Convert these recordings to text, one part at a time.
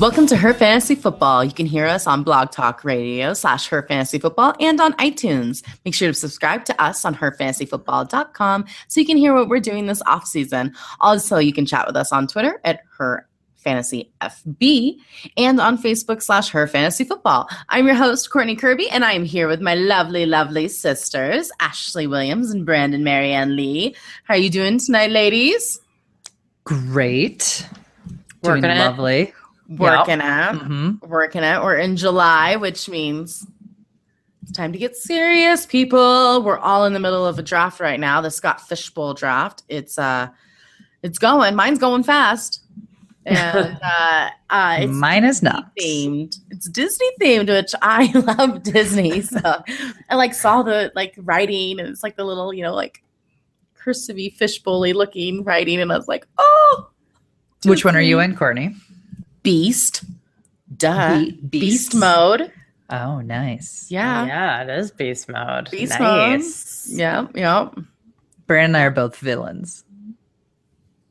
Welcome to Her Fantasy Football. You can hear us on Blog Talk Radio slash Her Fantasy Football and on iTunes. Make sure to subscribe to us on herfantasyfootball.com so you can hear what we're doing this off season. Also, you can chat with us on Twitter at Her Fantasy FB and on Facebook slash Her Fantasy Football. I'm your host, Courtney Kirby, and I am here with my lovely, lovely sisters, Ashley Williams and Brandon Marianne Lee. How are you doing tonight, ladies? Great. Working Doing it. Working out. Mhm. working it. We're in July, which means it's time to get serious, people. We're all in the middle of a draft right now, the Scott Fishbowl draft. It's uh it's going. Mine's going fast. And uh, uh it's Mine is not. themed. It's Disney themed, which I love Disney. So I like saw the like writing and it's like the little, you know, like cursive fishbowl looking writing, and I was like, oh Which one are you in, Courtney? Beast. Duh. Be- Beast Beast. mode. Oh, nice. Yeah. Yeah, it is beast mode. Beast nice. mode. Yeah, Yep. Brandon and I are both villains.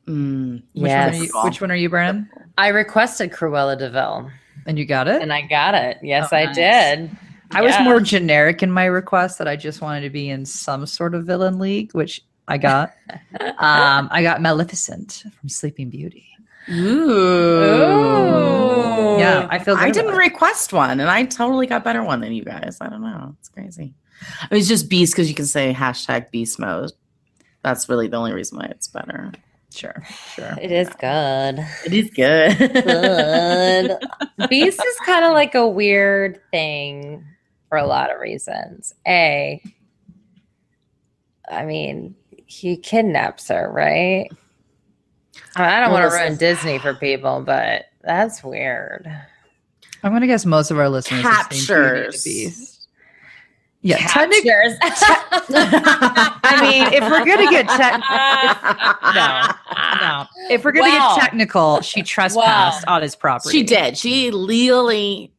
Mm, Which, Yes. one, are you, which one are you, Brandon? I requested Cruella de Vil, And you got it? and I got it. Yes, Oh, I nice. did. I was more generic in my request that I just wanted to be in some sort of villain league, which I got. um, I got Maleficent from Sleeping Beauty. Ooh. Ooh. Yeah, I feel good I didn't it. request one, and I totally got better one than you guys. I don't know. It's crazy. It was just beast because you can say hashtag beast mode. That's really the only reason why it's better. Sure, sure. It is good. It is good. Good. Beast is kind of like a weird thing for a lot of reasons. A, I mean, he kidnaps her, right? I, don't Well, want to this ruin Disney for people, but that's weird. I'm going to guess most of our listeners have seen Beauty and the Captures. Beast. Yeah. Captures. I mean, if we're going to get tech, no, no. If we're going to Wow. get technical, she trespassed on his property. she did. She legally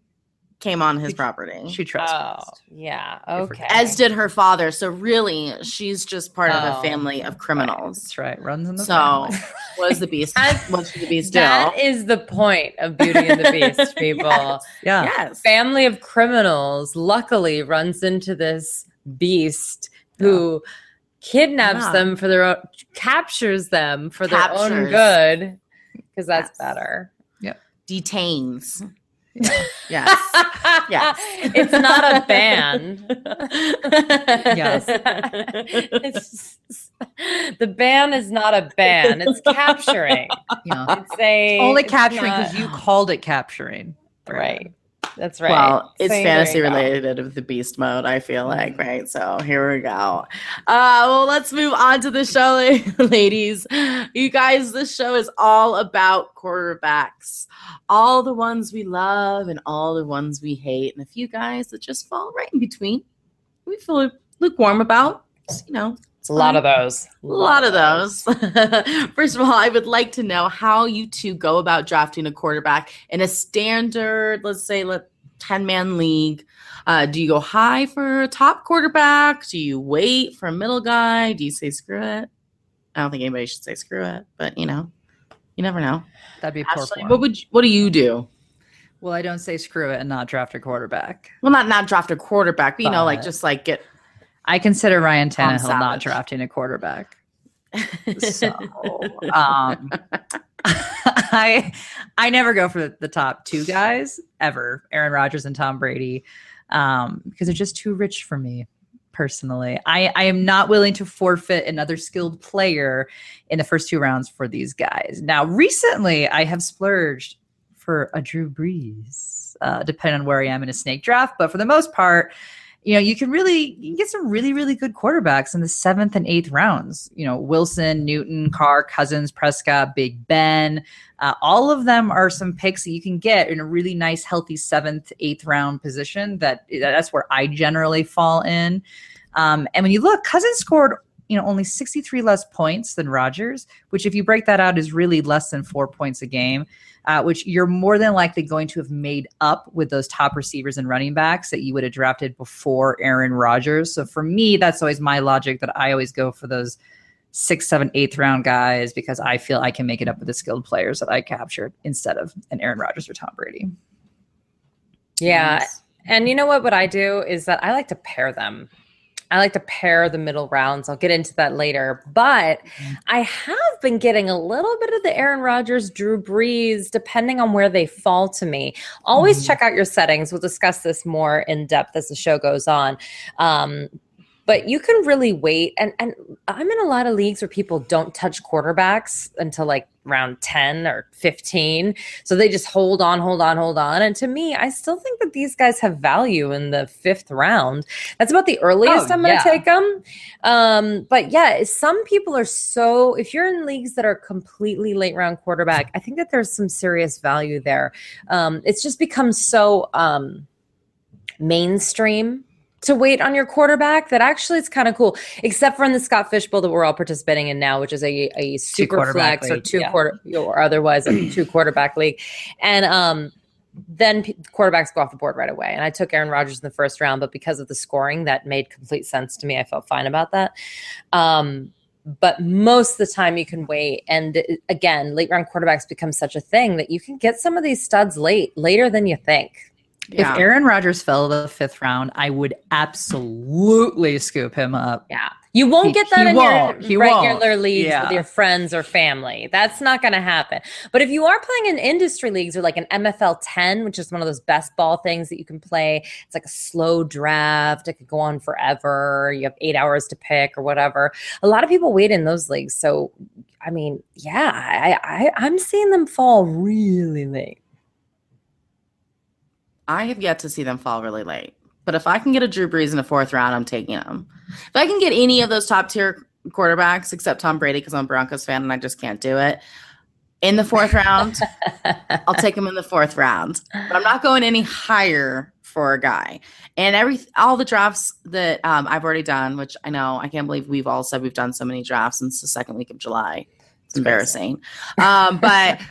came on his property. She Oh, yeah. Okay. as did her father. So really, she's just part of a Oh. family of criminals. That's right. Runs in the So, family. what is the beast? That- What should the beast do? that is the point of Beauty and the Beast, people. Yeah. yes. family of criminals luckily runs into this beast who kidnaps Yeah. them for their own captures them for their own good because that's Yes. better Yep. Detains. Yes. Yes. it's not a band Yes. It's- the band is not a band it's capturing Yeah. it's a Only it's capturing not- because you called it capturing. right that's right Well, it's So fantasy related of the beast mode, I feel like, right? So here we go. Uh, well, let's move on to the show, ladies. You guys, this show is all about quarterbacks, all the ones we love and all the ones we hate, and a few guys that just fall right in between. We feel lukewarm about, you know, It's a lot of those a lot of those. First of all, I would like to know how you two go about drafting a quarterback in a standard, let's say, let 10 man league. Uh, do you go high for a top quarterback? Do you wait for a middle guy? Do you say screw it? I don't think anybody should say screw it, but you know, you never know. That'd be poor Ashley, form. what would you, what do you do? Well, I don't say screw it and not draft a quarterback. Well, not not draft a quarterback, but you know, like just like get I consider Ryan Tannehill not drafting a quarterback. So, um, I I never go for the top two guys ever, Aaron Rodgers and Tom Brady, um, because they're just too rich for me personally. I, I am not willing to forfeit another skilled player in the first two rounds for these guys. Now, recently, I have splurged for a Drew Brees, uh, depending on where I am in a snake draft, but for the most part, you know, you can really you can get some really really good quarterbacks in the seventh and eighth rounds. You know, Wilson, Newton, Carr, Cousins, Prescott, Big Ben. Uh, all of them are some picks that you can get in a really nice, healthy seventh, eighth round position. That that's where I generally fall in. Um, and when you look, Cousins scored you know only 63 less points than Rodgers, which if you break that out is really less than four points a game uh, which you're more than likely going to have made up with those top receivers and running backs that you would have drafted before Aaron Rodgers. So for me, that's always my logic that I always go for those six, seven, eighth round guys because I feel I can make it up with the skilled players that I captured instead of an Aaron Rodgers or Tom Brady. Yeah. Nice. And you know what? What I do is that I like to pair them. I like to pair the middle rounds. I'll get into that later. But Mhm. I have been getting a little bit of the Aaron Rodgers, Drew Brees, depending on where they fall to me. Always Mhm. check out your settings. We'll discuss this more in depth as the show goes on. Um, but you can really wait. And, and I'm in a lot of leagues where people don't touch quarterbacks until like round 10 or 15. So they just hold on, hold on, hold on. And to me, I still think that these guys have value in the fifth round. That's about the earliest Oh, I'm going yeah. to take them. Um, but yeah, some people are so, if you're in leagues that are completely late round quarterback, I think that there's some serious value there. Um, it's just become so um, mainstream to wait on your quarterback that actually it's kind of cool except for in the scott fishbowl that we're all participating in now which is a, a super flex or two yeah. quarter or otherwise a two quarterback league. And um then quarterbacks go off the board right away. And i took aaron rodgers in the first round but because of the scoring that made complete sense to me. I felt fine about that. Um but most of the time you can wait. And again late round quarterbacks become such a thing that you can get some of these studs late later than you think Yeah. If Aaron Rodgers fell the fifth round, I would absolutely scoop him up. Yeah. You won't He- get that in won't. He your won't. regular leagues with your friends or family. That's not going to happen. But if you are playing in industry leagues or like an MFL 10, which is one of those best ball things that you can play, it's like a slow draft. It could go on forever. You have eight hours to pick or whatever. A lot of people wait in those leagues. So, I mean, yeah, I, I, I'm seeing them fall really late. I have yet to see them fall really late. But if I can get a Drew Brees in the fourth round, I'm taking him. If I can get any of those top tier quarterbacks except Tom Brady because I'm a Broncos fan and I just can't do it in the fourth round, I'll take him in the fourth round. But I'm not going any higher for a guy. And every all the drafts that um, I've already done, which I know I can't believe we've all said we've done so many drafts since the second week of July. It's embarrassing. Um, but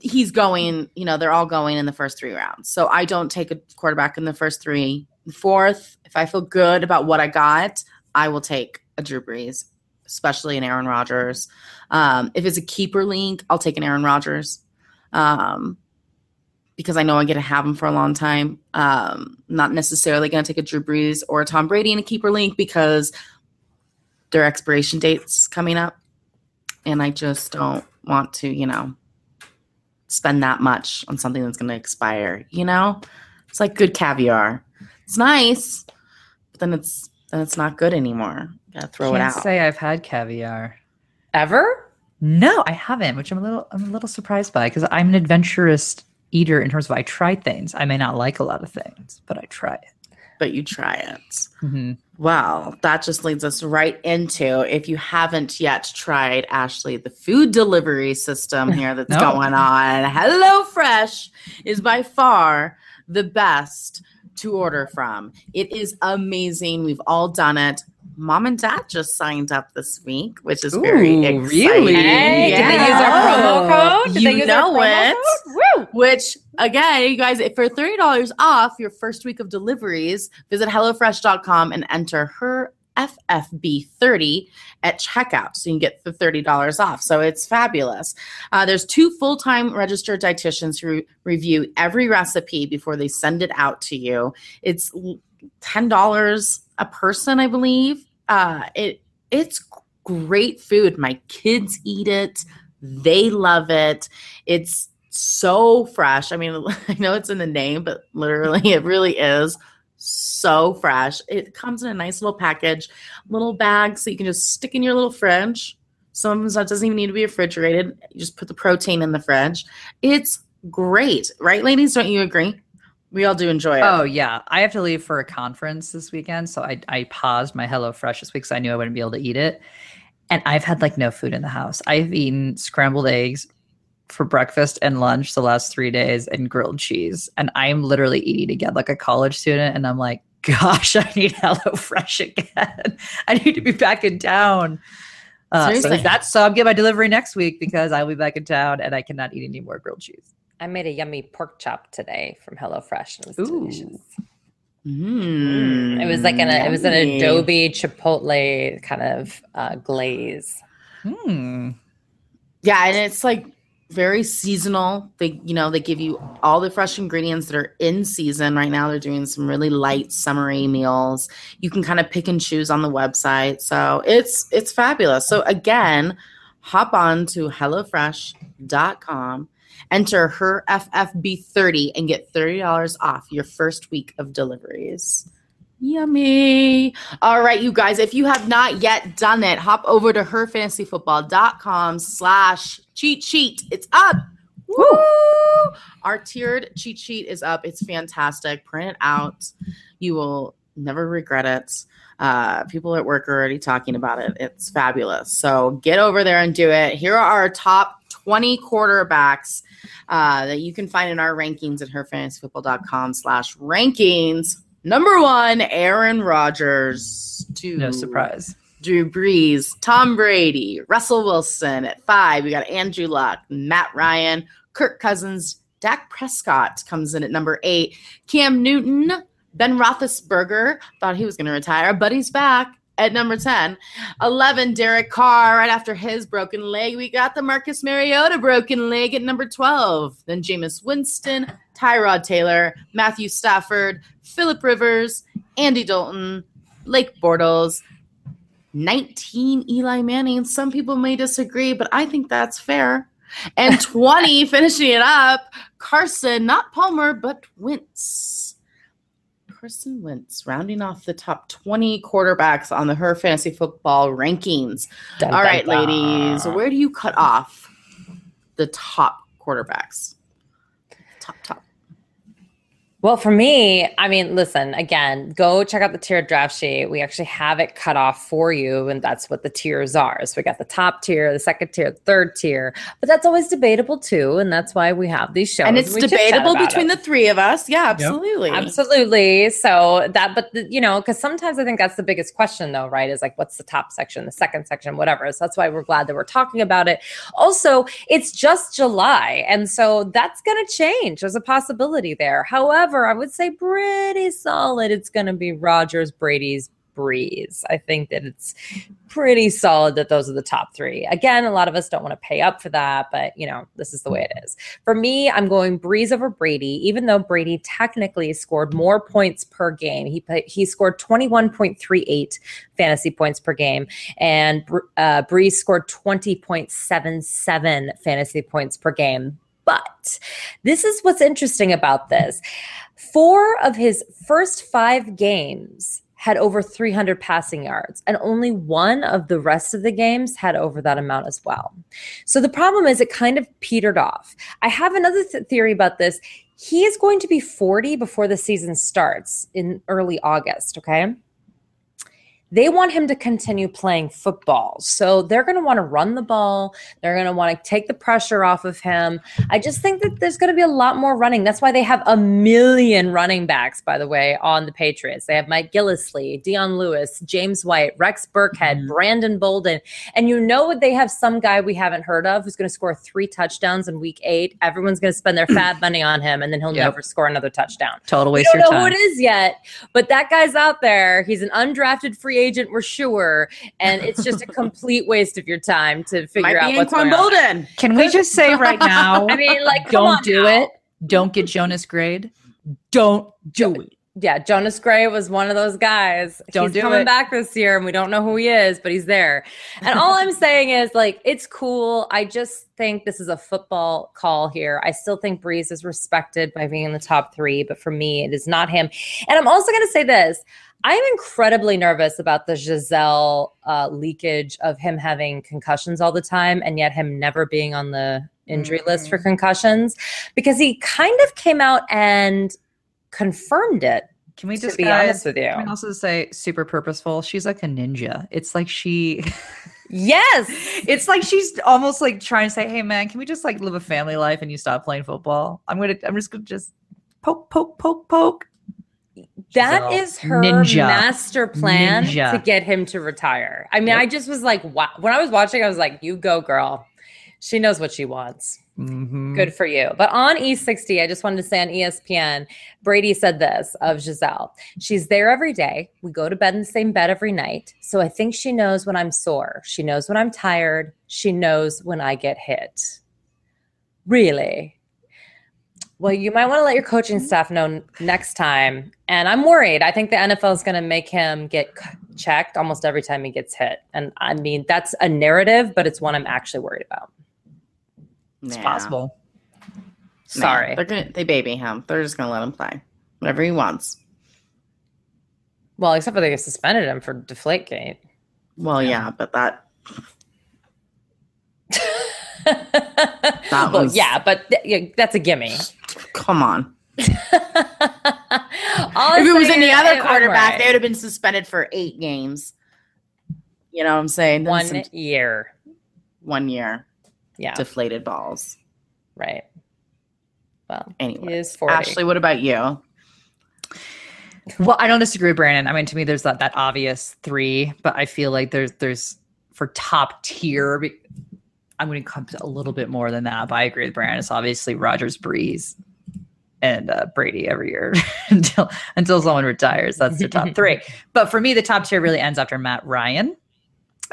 he's going, you know, they're all going in the first three rounds. So I don't take a quarterback in the first three. Fourth, if I feel good about what I got, I will take a Drew Brees, especially an Aaron Rodgers. Um, if it's a keeper league, I'll take an Aaron Rodgers. Um, because I know I get to have him for a long time. Um, not necessarily going to take a Drew Brees or a Tom Brady in a keeper league because their expiration date's coming up, and I just don't want to, you know, spend that much on something that's going to expire. You know, it's like good caviar. It's nice, but then it's then it's not good anymore. Gotta throw Can't it out. say I've had caviar. Ever? No, I haven't, which I'm a little I'm a little surprised by because I'm an adventurous eater in terms of I try things. I may not like a lot of things, but I try it. But you try it. Mm-hmm. Well, that just leads us right into if you haven't yet tried Ashley, the food delivery system here that's No. going on. HelloFresh is by far the best to order from. It is amazing. We've all done it. Mom and dad just signed up this week, which is very exciting. really? Hey, did they use our promo code? Did You they use know our promo it. code? Woo! Which again, you guys, if for thirty dollars off your first week of deliveries, visit hellofresh.com and enter her FFB30 at checkout, so you can get the thirty dollars off. So it's fabulous. Uh, there's two full-time registered dietitians who review every recipe before they send it out to you. It's ten dollars a person, I believe. Uh, it it's great food. My kids eat it. They love it. It's so fresh. I mean, I know it's in the name, but literally it really is so fresh. It comes in a nice little package, little bag, so you can just stick in your little fridge. Sometimes that doesn't even need to be refrigerated. You just put the protein in the fridge. It's great, right, ladies? Don't you agree? We all do enjoy it. Oh yeah, I have to leave for a conference this weekend, so I I paused my Hello Fresh this week because I knew I wouldn't be able to eat it, and I've had like no food in the house. I've eaten scrambled eggs for breakfast and lunch the last three days, and grilled cheese, and I'm literally eating again like a college student, and I'm like, gosh, I need Hello Fresh again. I need to be back in town. Uh, so that's so I'm getting my delivery next week because I'll be back in town and I cannot eat any more grilled cheese. I made a yummy pork chop today from HelloFresh. and It was Ooh. delicious. Mm. It was like an it was an adobo Chipotle kind of uh, glaze. Hmm. Yeah, and it's like very seasonal. They, you know, they give you all the fresh ingredients that are in season. Right now, they're doing some really light summery meals. You can kind of pick and choose on the website. So it's it's fabulous. So again, hop on to HelloFresh.com, enter her FFB30 and get $30 off your first week of deliveries. Yummy. All right, you guys, if you have not yet done it, hop over to herfantasyfootball.com slash cheat sheet. It's up. Woo! Our tiered cheat sheet is up. It's fantastic. Print it out. You will never regret it. Uh, people at work are already talking about it. It's fabulous. So get over there and do it. Here are our top 20 quarterbacks uh, that you can find in our rankings at herfantasyfootball.com slash rankings. Number one, Aaron Rodgers. Two, No surprise. Drew Brees, Tom Brady, Russell Wilson. At five, we got Andrew Luck, Matt Ryan, Kirk Cousins, Dak Prescott comes in at number eight, Cam Newton, Ben Roethlisberger. Thought he was going to retire, but he's back at number 10. 11, Derek Carr. Right after his broken leg, we got the Marcus Mariota broken leg at number 12. Then Jameis Winston, Tyrod Taylor, Matthew Stafford, Philip Rivers, Andy Dalton, Blake Bortles, 19 Eli Manning. Some people may disagree, but I think that's fair. And 20 finishing it up, Carson, not Palmer, but Wentz. Carson Wentz rounding off the top 20 quarterbacks on the Her Fantasy Football rankings. Dun, All dun, right, dun. ladies, where do you cut off the top quarterbacks? Top, top. Well, for me, I mean, listen, again, go check out the tiered draft sheet. We actually have it cut off for you, and that's what the tiers are. So we got the top tier, the second tier, the third tier, but that's always debatable too, and that's why we have these shows. And it's we debatable between it. the three of us. Yeah, absolutely. Absolutely. So that, but the, you know, because sometimes I think that's the biggest question, though, right? Is like, what's the top section, the second section, whatever. So that's why we're glad that we're talking about it. Also, it's just July, and so that's going to change. There's a possibility there. However, I would say pretty solid. It's going to be Rodgers, Brady's. Brees. I think that it's pretty solid that those are the top three. Again, a lot of us don't want to pay up for that, but you know, this is the way it is. For me, I'm going Brees over Brady, even though Brady technically scored more points per game. He put, he scored 21.38 fantasy points per game, and uh, Brees scored 20.77 fantasy points per game. But this is what's interesting about this. Four of his first five games had over 300 passing yards, and only one of the rest of the games had over that amount as well. So the problem is it kind of petered off. I have another th- theory about this. He is going to be 40 before the season starts in early August, okay? They want him to continue playing football. So they're going to want to run the ball. They're going to want to take the pressure off of him. I just think that there's going to be a lot more running. That's why they have a million running backs, by the way, on the Patriots. They have Mike Gillislee, Dion Lewis, James White, Rex Burkhead, Mhm. Brandon Bolden. And you know they have some guy we haven't heard of who's going to score three touchdowns in week eight. Everyone's going to spend their fab money on him, and then he'll Yep. never score another touchdown. Total We waste don't know time. who it is yet, but that guy's out there. He's an undrafted free agent, we're sure, and it's just a complete waste of your time to figure Might out be what's Anquan going on. Bolden. Can we just say right now? I mean, like, come don't on do now. it. Don't get Jonas Gray. Don't do it. Yeah, Jonas Gray was one of those guys. Don't he's do coming it. back this year, and we don't know who he is, but he's there. And all I'm saying is, like, it's cool. I just think this is a football call here. I still think Brees is respected by being in the top three, but for me, it is not him. And I'm also going to say this. I am incredibly nervous about the Gisele uh, leakage of him having concussions all the time and yet him never being on the injury list for concussions because he kind of came out and confirmed it Can we just be honest with you. I can we also say super purposeful? She's like a ninja. It's like she Yes. it's like she's almost like trying to say, Hey man, can we just like live a family life and you stop playing football? I'm gonna I'm just gonna just poke, poke, poke, poke. That Gisele. is her Ninja. master plan Ninja. to get him to retire. I mean, Yep. I just was like, wow. When I was watching, I was like, you go, girl. She knows what she wants. Mhm. Good for you. But on E60, I just wanted to say on ESPN, Brady said this of Gisele. She's there every day. We go to bed in the same bed every night. So I think she knows when I'm sore. She knows when I'm tired. She knows when I get hit. Really? Well, you might want to let your coaching staff know next time. And I'm worried. I think the NFL is going to make him get checked almost every time he gets hit. And I mean, that's a narrative, but it's one I'm actually worried about. It's Nah. possible. Nah. Sorry. They're gonna they baby him. They're just gonna let him play. Whatever he wants. Well, except for they suspended him for Deflategate. Well, yeah, but that well, was- yeah, but th- yeah, that's a gimme. come on. All if it was any other quarterback, right. they would have been suspended for eight games. You know what I'm saying? One some- year. one year. Yeah, Deflated balls. right. Well, Anyway. he is 40. Ashley, what about you? Well, I don't disagree with Brandon. I mean, to me, there's that that obvious three, but I feel like there's there's for top tier. I'm going to come to a little bit more than that, but I agree with Brandon. It's obviously Rodgers, Brees, and uh, Brady every year until until someone retires. That's the top three. But for me, the top tier really ends after Matt Ryan.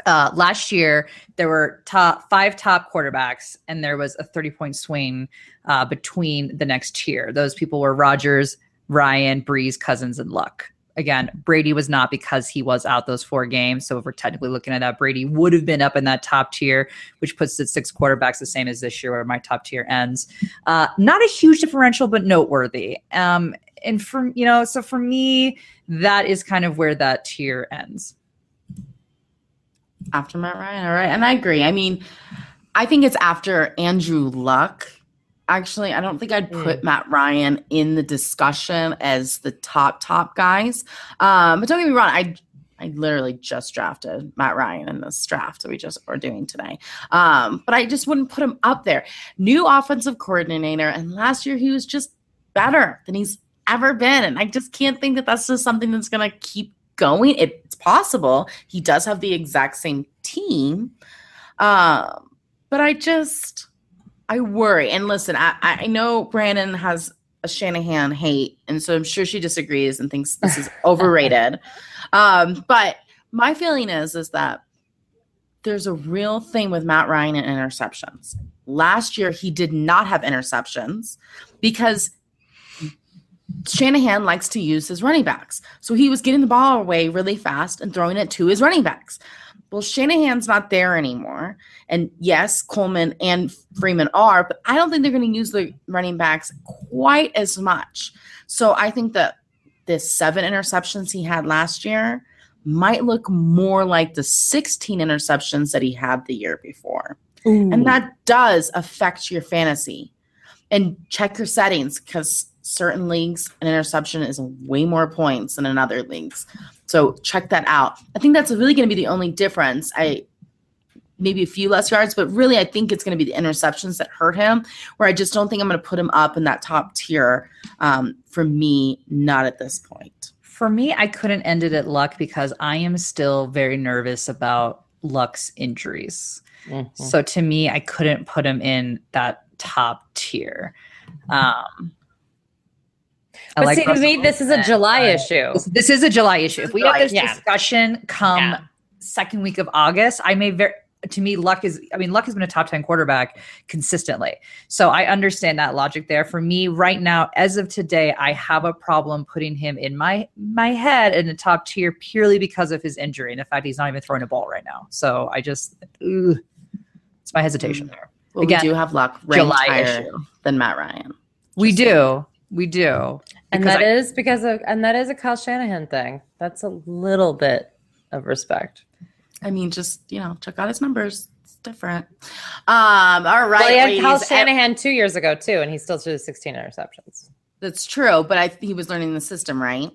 Uh, last year, there were top five top quarterbacks, and there was a 30 point swing uh, between the next tier. Those people were Rodgers, Ryan, Brees, Cousins, and Luck. Again, Brady was not because he was out those four games. So if we're technically looking at that, Brady would have been up in that top tier, which puts it six quarterbacks the same as this year, where my top tier ends. Uh, not a huge differential, but noteworthy. Um, and for you know, so for me, that is kind of where that tier ends. After Matt Ryan, all right. And I agree. I mean, I think it's after Andrew Luck. Actually, I don't think I'd put Matt Ryan in the discussion as the top top guys. Um, but don't get me wrong, I I literally just drafted Matt Ryan in this draft that we just are doing today. Um, but I just wouldn't put him up there. New offensive coordinator, and last year he was just better than he's ever been. And I just can't think that that's just something that's going to keep going. It's possible. He does have the exact same team. Um, but I just, I worry. And listen, I, I know Brandon has a Shanahan hate, and so I'm sure she disagrees and thinks this is overrated. Um, but my feeling is is that there's a real thing with Matt Ryan and interceptions. Last year he did not have interceptions because Shanahan likes to use his running backs. So he was getting the ball away really fast and throwing it to his running backs. Well, Shanahan's not there anymore. And yes, Coleman and Freeman are, but I don't think they're going to use the running backs quite as much. So I think that the seven interceptions he had last year might look more like the 16 interceptions that he had the year before. And that does affect your fantasy. And check your settings because certain leagues, an interception is way more points than in other leagues. So check that out. I think that's really going to be the only difference. I maybe a few less yards, but really I think it's going to be the interceptions that hurt him. Where I just don't think I'm going to put him up in that top tier. Um, for me, not at this point. For me, I couldn't end it at Luck because I am still very nervous about Luck's injuries. Mhm. So to me, I couldn't put him in that top tier. Um, I But like see, to me, this is a July issue. This, this is a July issue. If we have this Yeah. discussion come Yeah. second week of August, I may very to me, Luck is, I mean, Luck has been a top 10 quarterback consistently. So I understand that logic there. For me, right now, as of today, I have a problem putting him in my my head in the top tier purely because of his injury and the fact he's not even throwing a ball right now. So I just, it's my hesitation there. Well, Again, we do have luck July higher issue. than Matt Ryan. We do. We do. And Because that I- is because of, and that is a Kyle Shanahan thing. That's a little bit of respect. I mean, just you know, check out his numbers. It's different. Um, all right, well, he had Kyle ladies. Shanahan two years ago too, and he still threw 16 interceptions. That's true, but I he was learning the system, right?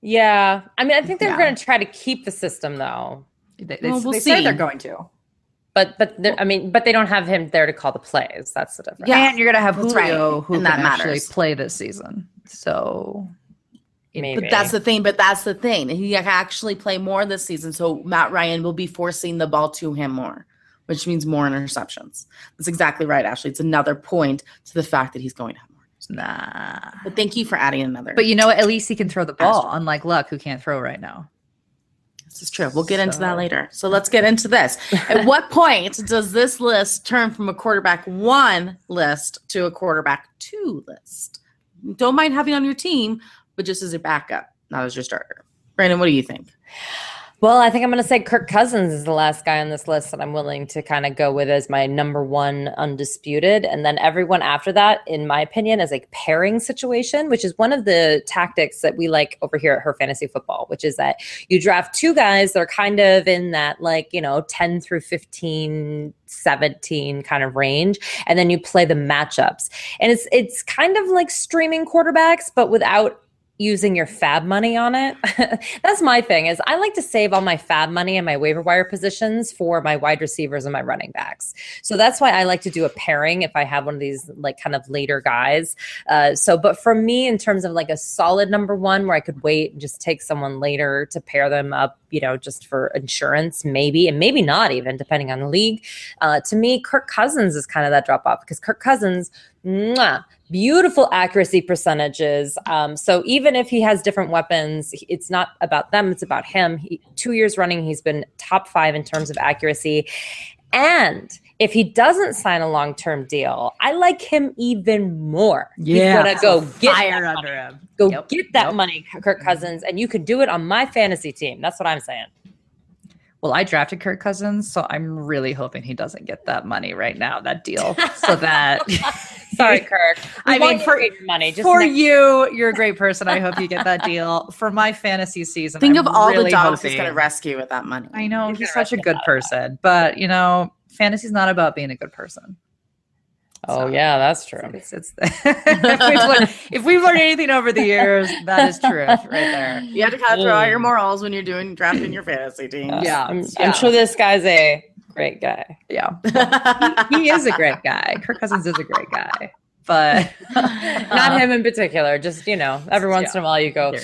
Yeah, I mean, I think they're Yeah. going to try to keep the system though, They, they, Well, we'll they said see. they're going to. But but I mean, but they don't have him there to call the plays. That's the difference. Yeah, and you're gonna have that's Julio right. who And can that actually play this season. So maybe. But that's the thing. But that's the thing. He can actually play more this season, so Matt Ryan will be forcing the ball to him more, which means more interceptions. That's exactly right, Ashley. It's another point to the fact that he's going to have more. Nah. But thank you for adding another. But you know what? At least he can throw the ball, Astro. unlike Luck, who can't throw right now. This is true. We'll get into that later. So let's get into this. At what point does this list turn from a quarterback one list to a quarterback two list? Don't mind having on your team, but just as a backup, not as your starter. Brandon, what do you think? Well, I think I'm going to say Kirk Cousins is the last guy on this list that I'm willing to kind of go with as my number one undisputed. And then everyone after that, in my opinion, is a pairing situation, which is one of the tactics that we like over here at Her Fantasy Football, which is that you draft two guys that are kind of in that like, you know, 10 through 15, 17 kind of range. And then you play the matchups. And it's it's kind of like streaming quarterbacks, but without using your fab money on it. That's my thing is I like to save all my fab money and my waiver wire positions for my wide receivers and my running backs. So that's why I like to do a pairing if I have one of these like kind of later guys. Uh, so, but for me, in terms of like a solid number one where I could wait and just take someone later to pair them up, you know, just for insurance, maybe, and maybe not even depending on the league. Uh, to me, Kirk Cousins is kind of that drop off because Kirk Cousins, mwah, beautiful accuracy percentages. Um, so even if he has different weapons, it's not about them; it's about him. He, two years running, he's been top five in terms of accuracy. And if he doesn't sign a long term deal, I like him even more. He's gonna go get fire that under money. him. Go Yep. get that Yep. money, Kirk Cousins, and you can do it on my fantasy team. That's what I'm saying. Well, I drafted Kirk Cousins, so I'm really hoping he doesn't get that money right now, that deal, so that Sorry, Kirk. I mean, for- your money. Just for next- you, you're a great person. I hope you get that deal for my fantasy season. Think I'm of all the really dogs he's going to rescue with that money. I know He's he's such a good person, but you know, fantasy's not about being a good person. Oh So- yeah, that's true. It's, it's if, we've learned, if we've learned anything over the years, that is true right there. You have to kind of throw out your morals when you're doing drafting your fantasy team. Yeah. I'm, yeah. I'm sure this guy's a great guy. Yeah, he is a great guy. Kirk Cousins is a great guy, but Not him in particular. Just you know, every once Yeah. in a while you go.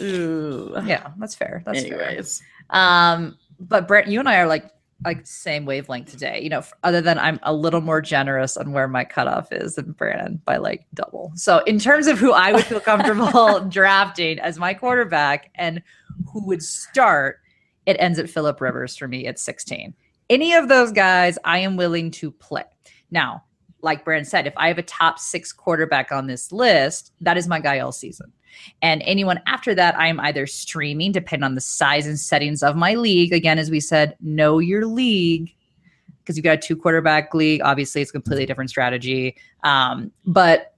Ooh. Yeah, that's fair. That's fair. Um, but Brent, you and I are like like same wavelength today. You know, other than I'm a little more generous on where my cutoff is than Brandon by like double. So in terms of who I would feel comfortable drafting as my quarterback and who would start, it ends at Philip Rivers for me at 16. Any of those guys, I am willing to play. Now, like Brandon said, if I have a top six quarterback on this list, that is my guy all season. And anyone after that, I'm either streaming, depending on the size and settings of my league. Again, as we said, know your league because you've got a two quarterback league. Obviously, it's a completely different strategy. Um, but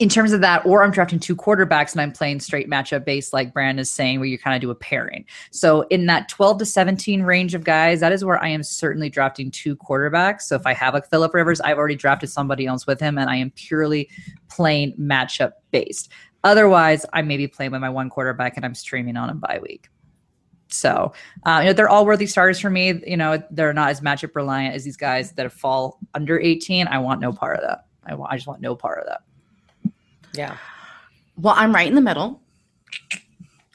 in terms of that, or I'm drafting two quarterbacks and I'm playing straight matchup based, like Brandon is saying, where you kind of do a pairing. So in that 12 to 17 range of guys, that is where I am certainly drafting two quarterbacks. So if I have a Philip Rivers, I've already drafted somebody else with him, and I am purely playing matchup based. Otherwise, I may be playing with my one quarterback and I'm streaming on a by week. So, uh, you know, they're all worthy starters for me. You know, they're not as matchup reliant as these guys that fall under 18. I want no part of that. I just want no part of that. Yeah. Well, I'm right in the middle.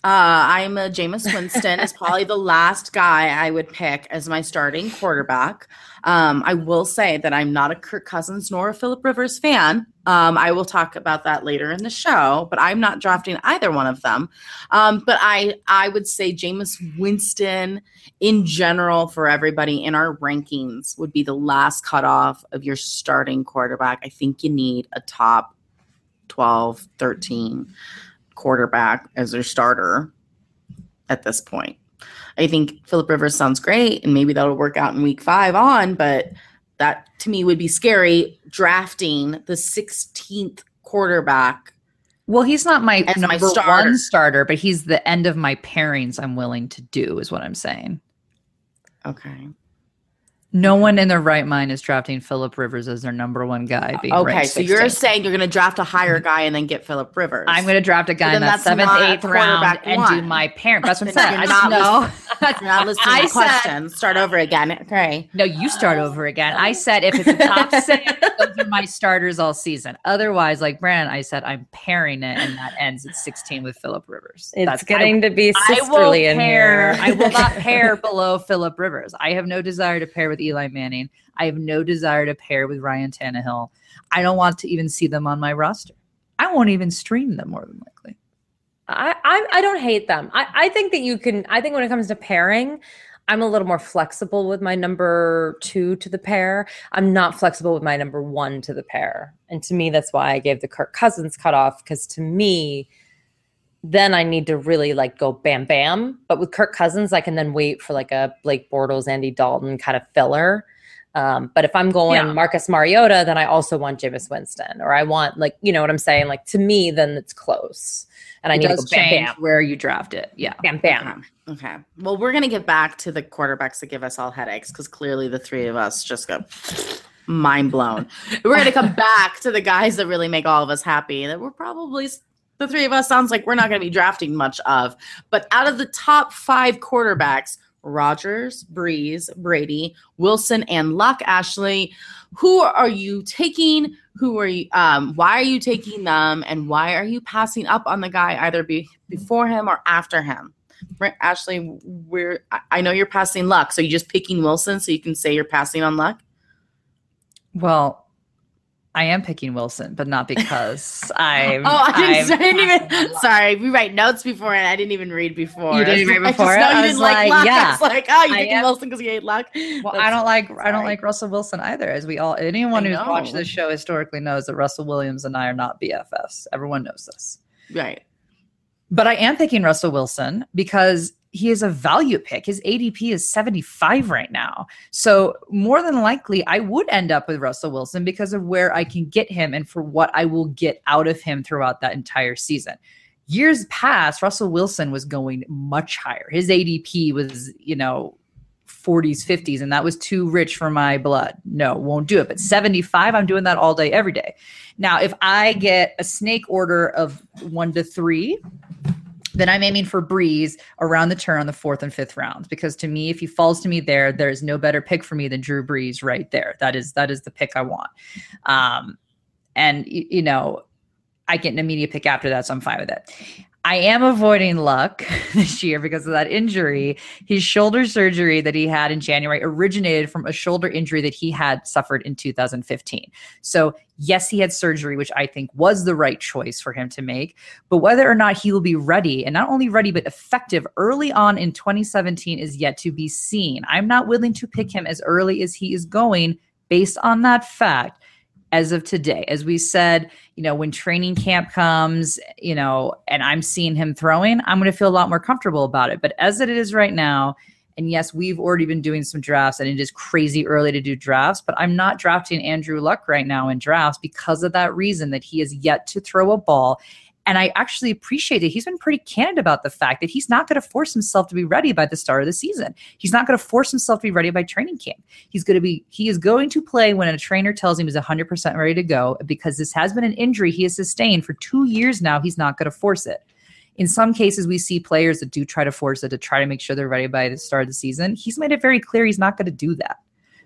Uh, I'm a Jameis Winston is probably the last guy I would pick as my starting quarterback. Um, I will say that I'm not a Kirk Cousins nor a Philip Rivers fan. Um, I will talk about that later in the show, but I'm not drafting either one of them. Um, but I I would say Jameis Winston in general for everybody in our rankings would be the last cutoff of your starting quarterback. I think you need a top 12, 13 quarterback as their starter at this point. I think Philip Rivers sounds great, and maybe that'll work out in week five on, but that to me would be scary drafting the 16th quarterback. Well, he's not my As my number starter. one starter, but he's the end of my pairings I'm willing to do, is what I'm saying. Okay. No one in their right mind is drafting Philip Rivers as their number one guy. Being Okay. ranked So you're saying you're going to draft a higher guy and then get Philip Rivers. I'm going to draft a guy then in that that's seventh, eighth round quarterback and do my parent. That's what I'm Then saying. I just not know. You're not listening I to said- questions. Start over again. Okay. No, you start over again. I said if it's a top six, those are my starters all season. Otherwise, like Brand, I said I'm pairing it, and that ends at 16 with Philip Rivers. It's That's- getting to be I, I will sisterly in pair. here. I will not pair below Philip Rivers. I have no desire to pair with Eli Manning. I have no desire to pair with Ryan Tannehill. I don't want to even see them on my roster. I won't even stream them more than likely. I, I I don't hate them. I, I think that you can. I think when it comes to pairing, I'm a little more flexible with my number two to the pair. I'm not flexible with my number one to the pair, and to me, that's why I gave the Kirk Cousins cutoff. Because to me, then I need to really like go bam bam. But with Kirk Cousins, I can then wait for like a Blake Bortles, Andy Dalton kind of filler. Um, but if I'm going Yeah. Marcus Mariota, then I also want Jameis Winston, or I want like you know what I'm saying. Like to me, then it's close, and I It need to bam bam where you draft it. Yeah. bam bam. Okay. Okay. Well, we're gonna get back to the quarterbacks that give us all headaches because clearly the three of us just go mind blown. we're gonna come back to the guys that really make all of us happy. That we're probably the three of us sounds like we're not gonna be drafting much of. But out of the top five quarterbacks, Rodgers, Brees, Brady, Wilson, and Luck, Ashley, who are you taking? Who are you? Um, why are you taking them? And why are you passing up on the guy either be, before him or after him? Br- Ashley, we're I know you're passing luck, so you're just picking Wilson so you can say you're passing on luck. Well, I am picking Wilson, but not because I'm. oh, I didn't, I'm I didn't even. Sorry, we write notes before, and I didn't even read before. You didn't read I just before? know I you was didn't like, like, luck. I yeah. was like, oh, you're picking Wilson because you hate luck. Well, That's- I don't like I don't like Russell Wilson either. As we all anyone who's watched this show historically knows that Russell Williams and I are not BFFs. Everyone knows this. Right. But I am picking Russell Wilson because he is a value pick. His ADP is 75 right now. So, more than likely, I would end up with Russell Wilson because of where I can get him and for what I will get out of him throughout that entire season. Years past, Russell Wilson was going much higher. His ADP was, you know, 40s, 50s, and that was too rich for my blood. No, won't do it. But 75, I'm doing that all day, every day. Now, if I get a snake order of one to three, then I'm aiming for Brees around the turn on the fourth and fifth rounds. Because to me, if he falls to me there, there's no better pick for me than Drew Brees right there. That is that is the pick I want. Um, and you know, I get an immediate pick after that, so I'm fine with it. I am avoiding luck this year because of that injury. His shoulder surgery that he had in January originated from a shoulder injury that he had suffered in 2015. So, yes, he had surgery, which I think was the right choice for him to make. But whether or not he will be ready, and not only ready, but effective early on in 2017 is yet to be seen. I'm not willing to pick him as early as he is going based on that fact as of today. As we said, you know, when training camp comes, you know, and I'm seeing him throwing, I'm going to feel a lot more comfortable about it. But as it is right now, and yes, we've already been doing some drafts, and it is crazy early to do drafts, but I'm not drafting Andrew Luck right now in drafts because of that reason that he is yet to throw a ball. And I actually appreciate it. He's been pretty candid about the fact that he's not going to force himself to be ready by the start of the season. He's not going to force himself to be ready by training camp. He's going to be, he is going to play when a trainer tells him he's 100% ready to go because this has been an injury he has sustained for two years now. He's not going to force it. In some cases, we see players that do try to force it to try to make sure they're ready by the start of the season. He's made it very clear he's not going to do that.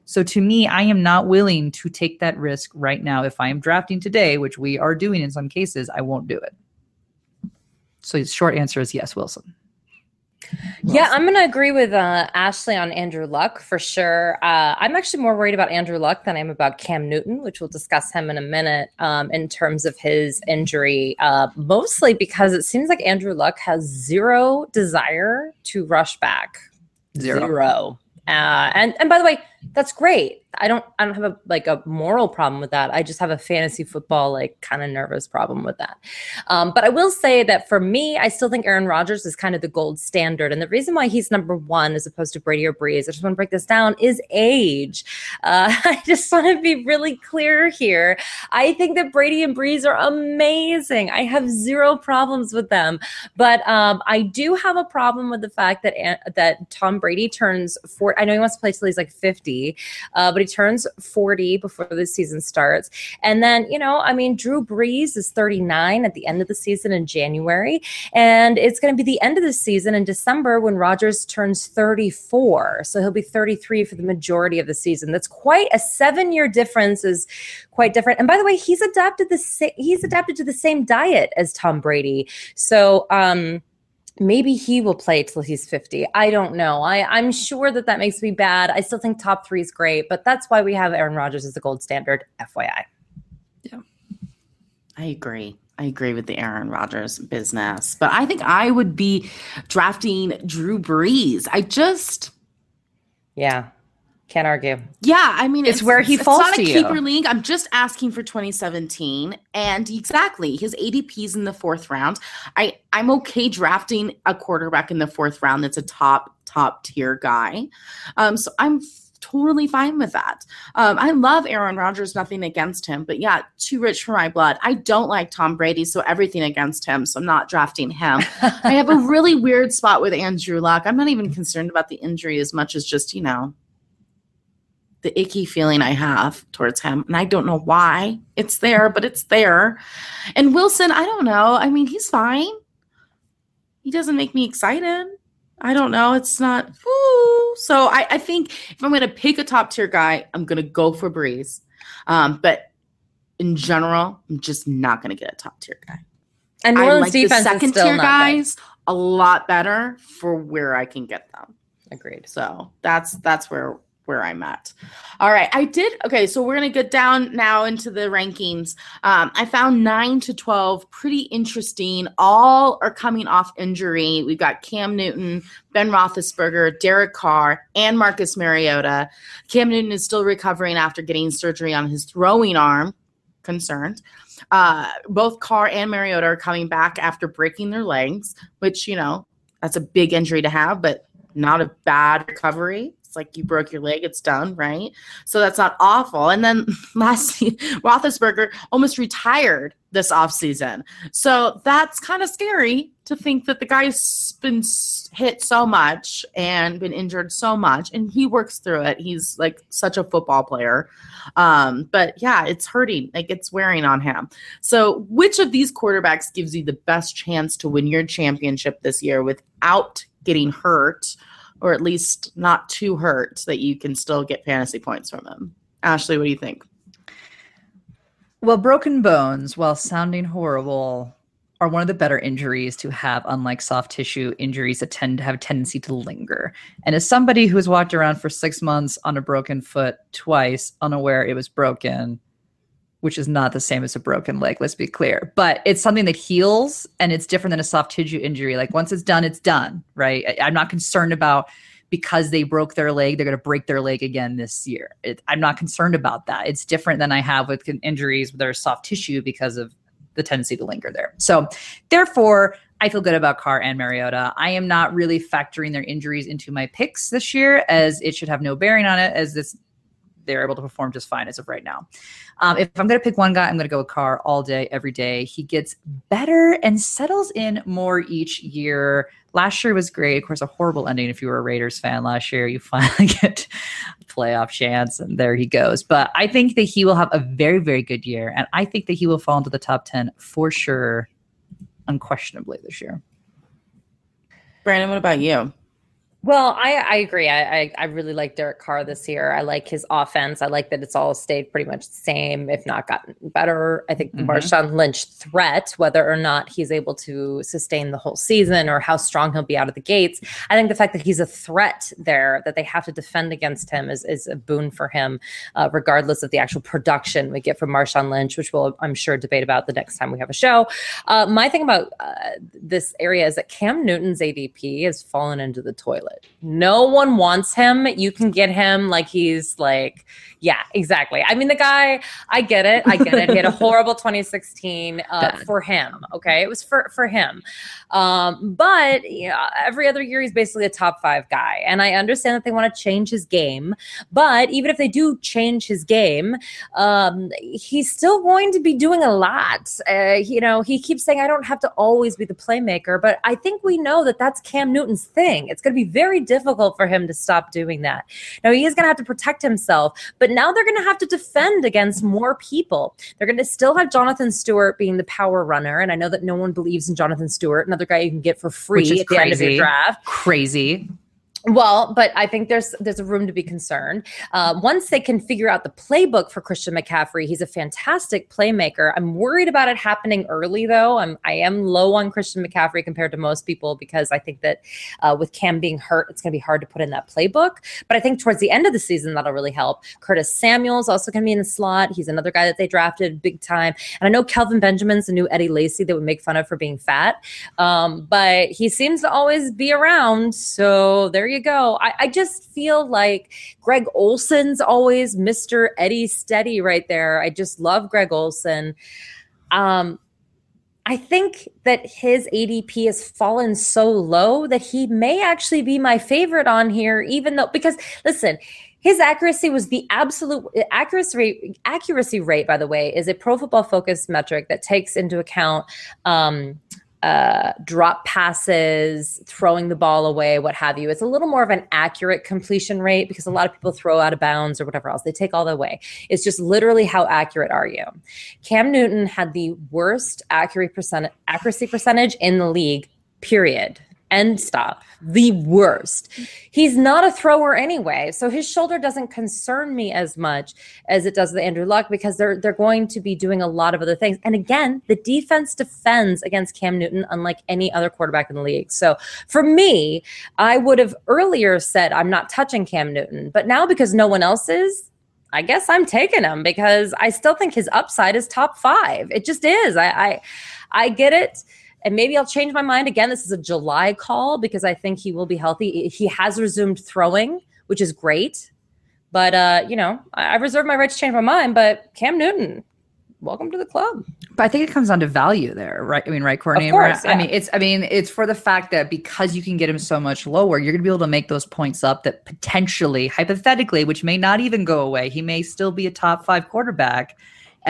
So to me, I am not willing to take that risk right now. If I am drafting today, which we are doing in some cases, I won't do it. So the short answer is yes, Wilson. Yeah, I'm going to agree with uh, Ashley on Andrew Luck for sure. Uh, I'm actually more worried about Andrew Luck than I am about Cam Newton, which we'll discuss him in a minute um, in terms of his injury, uh, mostly because it seems like Andrew Luck has zero desire to rush back. Zero. Zero. Uh, and and by the way, that's great. I don't I don't have a like a moral problem with that. I just have a fantasy football like kind of nervous problem with that. Um, but I will say that for me, I still think Aaron Rodgers is kind of the gold standard, and the reason why he's number one as opposed to Brady or Brees, I just want to break this down, is age. Uh, I just want to be really clear here. I think that Brady and Brees are amazing. I have zero problems with them, but um, I do have a problem with the fact that that Tom Brady turns four. I know he wants to play till he's like fifty 50, uh, but he turns 40 before the season starts. And then, you know, I mean, Drew Brees is 39 at the end of the season in January. And it's going to be the end of the season in December when Rodgers turns 34. So he'll be 33 for the majority of the season. That's quite a seven year difference, is quite different. And by the way, he's adapted the sa- he's adapted to the same diet as Tom Brady. So, um, maybe he will play till he's 50 i don't know. I, i'm sure that that makes me bad. I still think top three is great but that's why we have aaron rodgers as the gold standard fyi yeah. I agree. I agree with the Aaron Rodgers business, but I think I would be drafting Drew Brees. I just, yeah, can't argue. Yeah, I mean, it's, it's where he it's, falls it's not a keeper you. league. I'm just asking for 2017, and exactly his ADP's in the fourth round. I I'm okay drafting a quarterback in the fourth round that's a top top tier guy. Um, so I'm totally fine with that. Um, I love Aaron Rodgers, nothing against him, but yeah, too rich for my blood. I don't like Tom Brady, so everything against him, so I'm not drafting him. I have a really weird spot with Andrew Luck. I'm not even concerned about the injury as much as just, you know, the icky feeling I have towards him. And I don't know why it's there, but it's there. And Wilson, I don't know. I mean, he's fine. He doesn't make me excited. I don't know. It's not. Woo. So I, I think if I'm going to pick a top tier guy, I'm going to go for Brees. Um, but in general, I'm just not going to get a top tier guy. And New Orleans like defense the second tier guys a lot better for where I can get them. Agreed. So that's that's where where I'm at. All right. I did. Okay. So we're to get down now into the rankings. Um, I found nine to 12 pretty interesting. All are coming off injury. We've got Cam Newton, Ben Roethlisberger, Derek Carr, and Marcus Mariota. Cam Newton is still recovering after getting surgery on his throwing arm. Concerned. Uh, both Carr and Mariota are coming back after breaking their legs, which, you know, that's a big injury to have, but not a bad recovery. It's like you broke your leg, it's done, right? So that's not awful. And then lastly, Roethlisberger almost retired this offseason. So that's kind of scary to think that the guy's been hit so much and been injured so much, and he works through it. He's like such a football player. Um, but yeah, it's hurting, like it's wearing on him. So, which of these quarterbacks gives you the best chance to win your championship this year without getting hurt? Or at least not too hurt that you can still get fantasy points from him. Ashley, what do you think? Well, broken bones, while sounding horrible, are one of the better injuries to have, unlike soft tissue injuries that tend to have a tendency to linger. And as somebody who has walked around for six months on a broken foot twice, unaware it was broken, which is not the same as a broken leg, let's be clear. But it's something that heals and it's different than a soft tissue injury. Like once it's done, it's done, right? I, am not concerned about because they broke their leg, they're going to break their leg again this year. It, I'm not concerned about that. It's different than I have with injuries that are soft tissue because of the tendency to linger there. So, therefore, I feel good about Carr and Mariota. I am not really factoring their injuries into my picks this year, as it should have no bearing on it, as this they're able to perform just fine as of right now. Um, if I'm going to pick one guy, I'm going to go with Carr all day, every day. He gets better and settles in more each year. Last year was great. Of course, a horrible ending if you were a Raiders fan last year. You finally get a playoff chance, and there he goes. But I think that he will have a very, very good year. And I think that he will fall into the top 10 for sure, unquestionably this year. Brandon, what about you? Well, I, I agree. I, I, I really like Derek Carr this year. I like his offense. I like that it's all stayed pretty much the same, if not gotten better. I think the mm-hmm. Marshawn Lynch threat, whether or not he's able to sustain the whole season or how strong he'll be out of the gates, I think the fact that he's a threat there, that they have to defend against him, is, is a boon for him, uh, regardless of the actual production we get from Marshawn Lynch, which we'll, I'm sure, debate about the next time we have a show. Uh, my thing about uh, this area is that Cam Newton's ADP has fallen into the toilet. No one wants him. You can get him like he's like, yeah, exactly. I mean, the guy, I get it. I get it. He had a horrible 2016 uh, for him. Okay. It was for, for him. Um, but you know, every other year, he's basically a top five guy. And I understand that they want to change his game. But even if they do change his game, um, he's still going to be doing a lot. Uh, you know, he keeps saying, I don't have to always be the playmaker. But I think we know that that's Cam Newton's thing. It's going to be very difficult for him to stop doing that. Now he is going to have to protect himself, but now they're going to have to defend against more people. They're going to still have Jonathan Stewart being the power runner, and I know that no one believes in Jonathan Stewart, another guy you can get for free at the end of your draft. Crazy. Well, but I think there's there's a room to be concerned. Uh, once they can figure out the playbook for Christian McCaffrey, he's a fantastic playmaker. I'm worried about it happening early, though. I'm I am low on Christian McCaffrey compared to most people because I think that uh, with Cam being hurt, it's going to be hard to put in that playbook. But I think towards the end of the season, that'll really help. Curtis Samuel's also going to be in the slot. He's another guy that they drafted big time. And I know Kelvin Benjamin's the new Eddie Lacy that would make fun of for being fat, um, but he seems to always be around. So there you go. I, I just feel like Greg Olsen's always Mr. Eddie Steady right there. I just love Greg Olson. Um, I think that his ADP has fallen so low that he may actually be my favorite on here, even though, because listen, his accuracy was the absolute accuracy rate. Accuracy rate, by the way, is a Pro Football Focus metric that takes into account um, uh, drop passes, throwing the ball away, what have you. It's a little more of an accurate completion rate because a lot of people throw out of bounds or whatever else. They take all the way. It's just literally how accurate are you? Cam Newton had the worst accuracy accuracy percentage in the league. Period. End stop. The worst. He's not a thrower anyway, so his shoulder doesn't concern me as much as it does the Andrew Luck because they're they're going to be doing a lot of other things. And again, the defense defends against Cam Newton unlike any other quarterback in the league. So for me, I would have earlier said I'm not touching Cam Newton, but now because no one else is, I guess I'm taking him because I still think his upside is top five. It just is. I I, I get it. And maybe I'll change my mind again. This is a July call because I think he will be healthy. He has resumed throwing, which is great. But uh, you know, I, I reserve my right to change my mind. But Cam Newton, welcome to the club. But I think it comes down to value there, right? I mean, right, Courtney? Of course, I mean, it's I mean, it's for the fact that because you can get him so much lower, you're gonna be able to make those points up that potentially, hypothetically, which may not even go away, he may still be a top five quarterback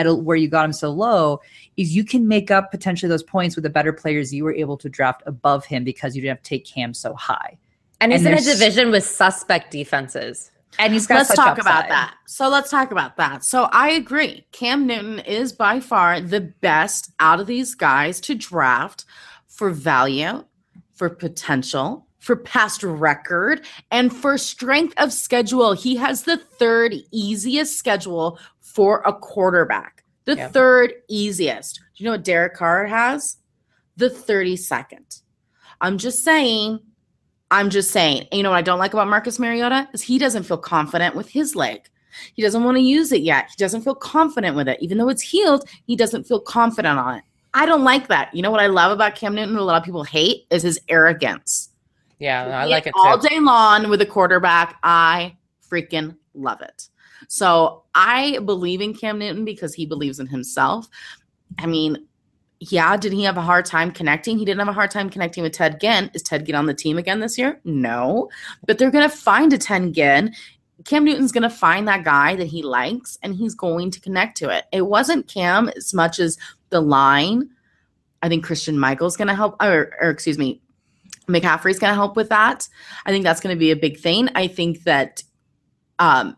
at a, where you got him so low, is you can make up potentially those points with the better players you were able to draft above him because you didn't have to take Cam so high. And he's And in a division with suspect defenses. And he's got let's such talk about that. So let's talk about that. So I agree. Cam Newton is by far the best out of these guys to draft for value, for potential, for past record, and for strength of schedule. He has the third easiest schedule for a quarterback. The Yeah. third easiest. Do you know what Derek Carr has? The 32nd. I'm just saying I'm just saying. And you know what I don't like about Marcus Mariota is he doesn't feel confident with his leg. He doesn't want to use it yet. He doesn't feel confident with it. Even though it's healed, he doesn't feel confident on it. I don't like that. You know what I love about Cam Newton? A lot of people hate is his arrogance. Yeah, I like it all too. day long with a quarterback. I freaking love it. So I believe in Cam Newton because he believes in himself. I mean, yeah, did he have a hard time connecting? He didn't have a hard time connecting with Ted Ginn. Is Ted Ginn on the team again this year? No. But they're going to find a Ted Ginn. Cam Newton's going to find that guy that he likes and he's going to connect to it. It wasn't Cam as much as the line. I think Christian Michael's going to help, or, or excuse me, McCaffrey's going to help with that. I think that's going to be a big thing. I think that um,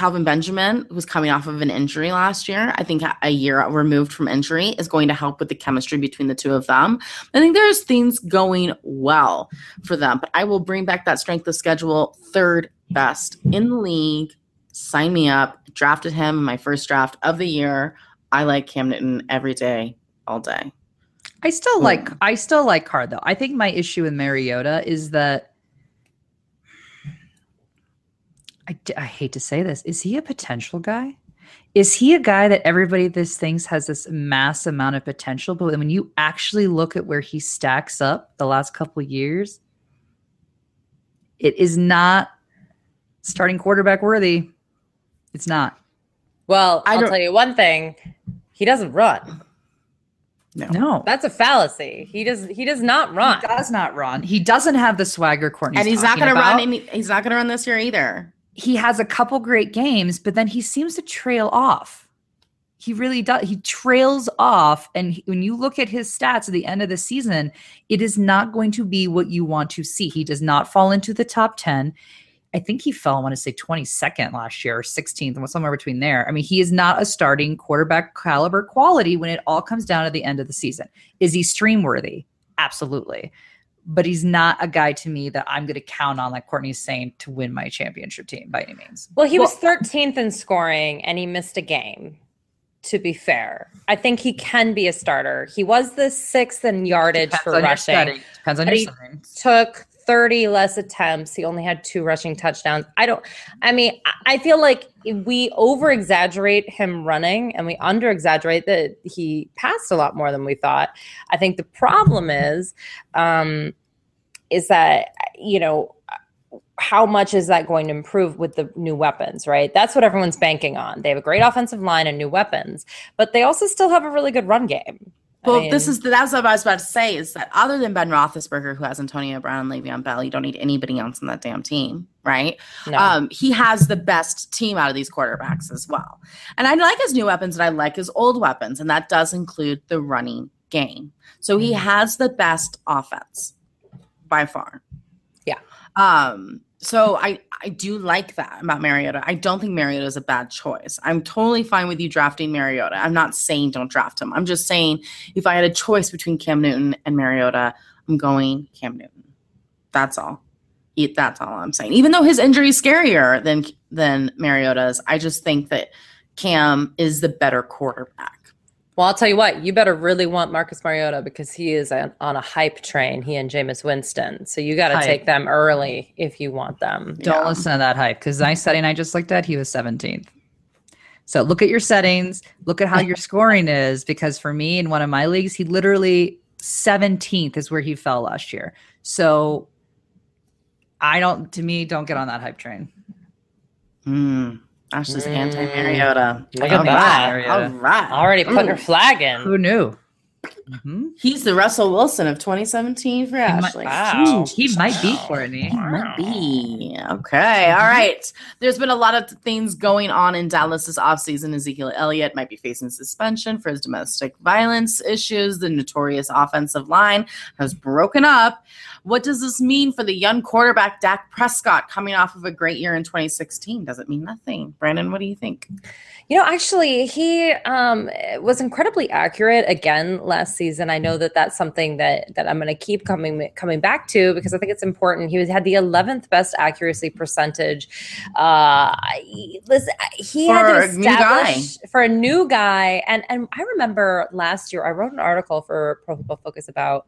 Kelvin Benjamin, who's coming off of an injury last year, I think a year removed from injury, is going to help with the chemistry between the two of them. I think there's things going well for them, but I will bring back that strength of schedule third best in the league. Sign me up. Drafted him in my first draft of the year. I like Cam Newton every day, all day. I still like I still like Carr though. I think my issue with Mariota is that I, d- I hate to say this. Is he a potential guy? Is he a guy that everybody this thinks has this mass amount of potential, but when you actually look at where he stacks up the last couple years, it is not starting quarterback worthy. It's not. Well, I I'll tell you one thing. He doesn't run. No. no, That's a fallacy. He does he does not run. He does not run. He doesn't have the swagger Courtney's and he's not going to about. run. Any, he's not going to run this year either. He has a couple great games, but then he seems to trail off. He really does. He trails off. And he- when you look at his stats at the end of the season, it is not going to be what you want to see. He does not fall into the top 10. I think he fell, I want to say 22nd last year or 16th, or somewhere between there. I mean, he is not a starting quarterback caliber quality when it all comes down to the end of the season. Is he stream worthy? Absolutely. But he's not a guy to me that I'm going to count on, like Courtney's saying, to win my championship team by any means. Well, he was 13th in scoring and he missed a game. To be fair, I think he can be a starter. He was the sixth in yardage for on your rushing. setting. Depends on But your he- setting. Took 30 less attempts. He only had two rushing touchdowns. I don't, I mean, I- I feel like we over exaggerate him running and we under exaggerate that he passed a lot more than we thought. I think the problem is, um, is that, you know, how much is that going to improve with the new weapons, right? That's what everyone's banking on. They have a great offensive line and new weapons, but they also still have a really good run game. I Well, this mean- is that's what I was about to say is that other than Ben Roethlisberger, who has Antonio Brown and Le'Veon Bell, you don't need anybody else on that damn team, right? no. Um, he has the best team out of these quarterbacks as well. And I like his new weapons and I like his old weapons, and that does include the running game. So he Mhm. has the best offense by far. Yeah. Um, so I I do like that about Mariota. I don't think Mariota is a bad choice. I'm totally fine with you drafting Mariota. I'm not saying don't draft him. I'm just saying if I had a choice between Cam Newton and Mariota, I'm going Cam Newton. That's all. That's all I'm saying. Even though his injury is scarier than than Mariota's, I just think that Cam is the better quarterback. Well, I'll tell you what, you better really want Marcus Mariota because he is on, on a hype train, he and Jameis Winston. So you got to take them early if you want them. Don't Yeah. listen to that hype because my setting I just looked at, he was 17th. So look at your settings, look at how your scoring is, because for me in one of my leagues, he literally 17th is where he fell last year. So I don't, to me, don't get on that hype train. Hmm. Ashley's Mm. anti Mariota. Look at that. All right. Already put her Ooh. flag in. Who knew? Mhm. He's the Russell Wilson of 2017 for Ashley. Wow. He might be Wow. Courtney. He might be. Okay. All right. There's been a lot of things going on in Dallas this offseason. Ezekiel Elliott might be facing suspension for his domestic violence issues. The notorious offensive line has broken up. What does this mean for the young quarterback Dak Prescott coming off of a great year in 2016? Does it mean nothing? Brandon, what do you think? You know, actually, he um, was incredibly accurate again last season. I know that that's something that that I'm going to keep coming coming back to because I think it's important. He was had the 11th best accuracy percentage. Uh, he- listen, he had For to a establish for a new guy, and and I remember last year I wrote an article for Pro Football Focus about.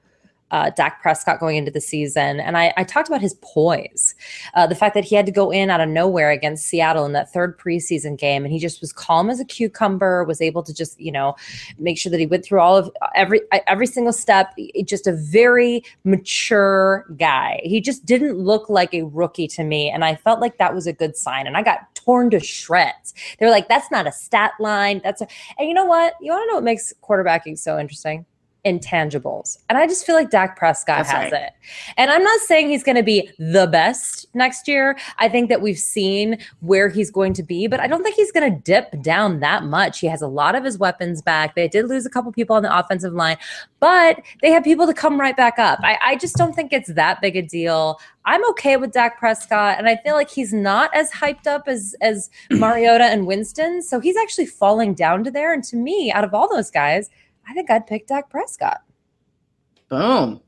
Uh, Dak Prescott going into the season, and I, I talked about his poise, uh, the fact that he had to go in out of nowhere against Seattle in that third preseason game, and he just was calm as a cucumber, was able to just you know make sure that he went through all of every every single step. Just a very mature guy. He just didn't look like a rookie to me, and I felt like that was a good sign. And I got torn to shreds. They were like, "That's not a stat line. That's a," and you know what? You want to know what makes quarterbacking so interesting? Intangibles. And I just feel like Dak Prescott That's has right. it. And I'm not saying he's going to be the best next year. I think that we've seen where he's going to be, but I don't think he's going to dip down that much. He has a lot of his weapons back. They did lose a couple people on the offensive line, but they have people to come right back up. I, I just don't think it's that big a deal. I'm okay with Dak Prescott, and I feel like he's not as hyped up as as Mariota and Winston. So he's actually falling down to there. And to me, out of all those guys, I think I'd pick Dak Prescott. Boom.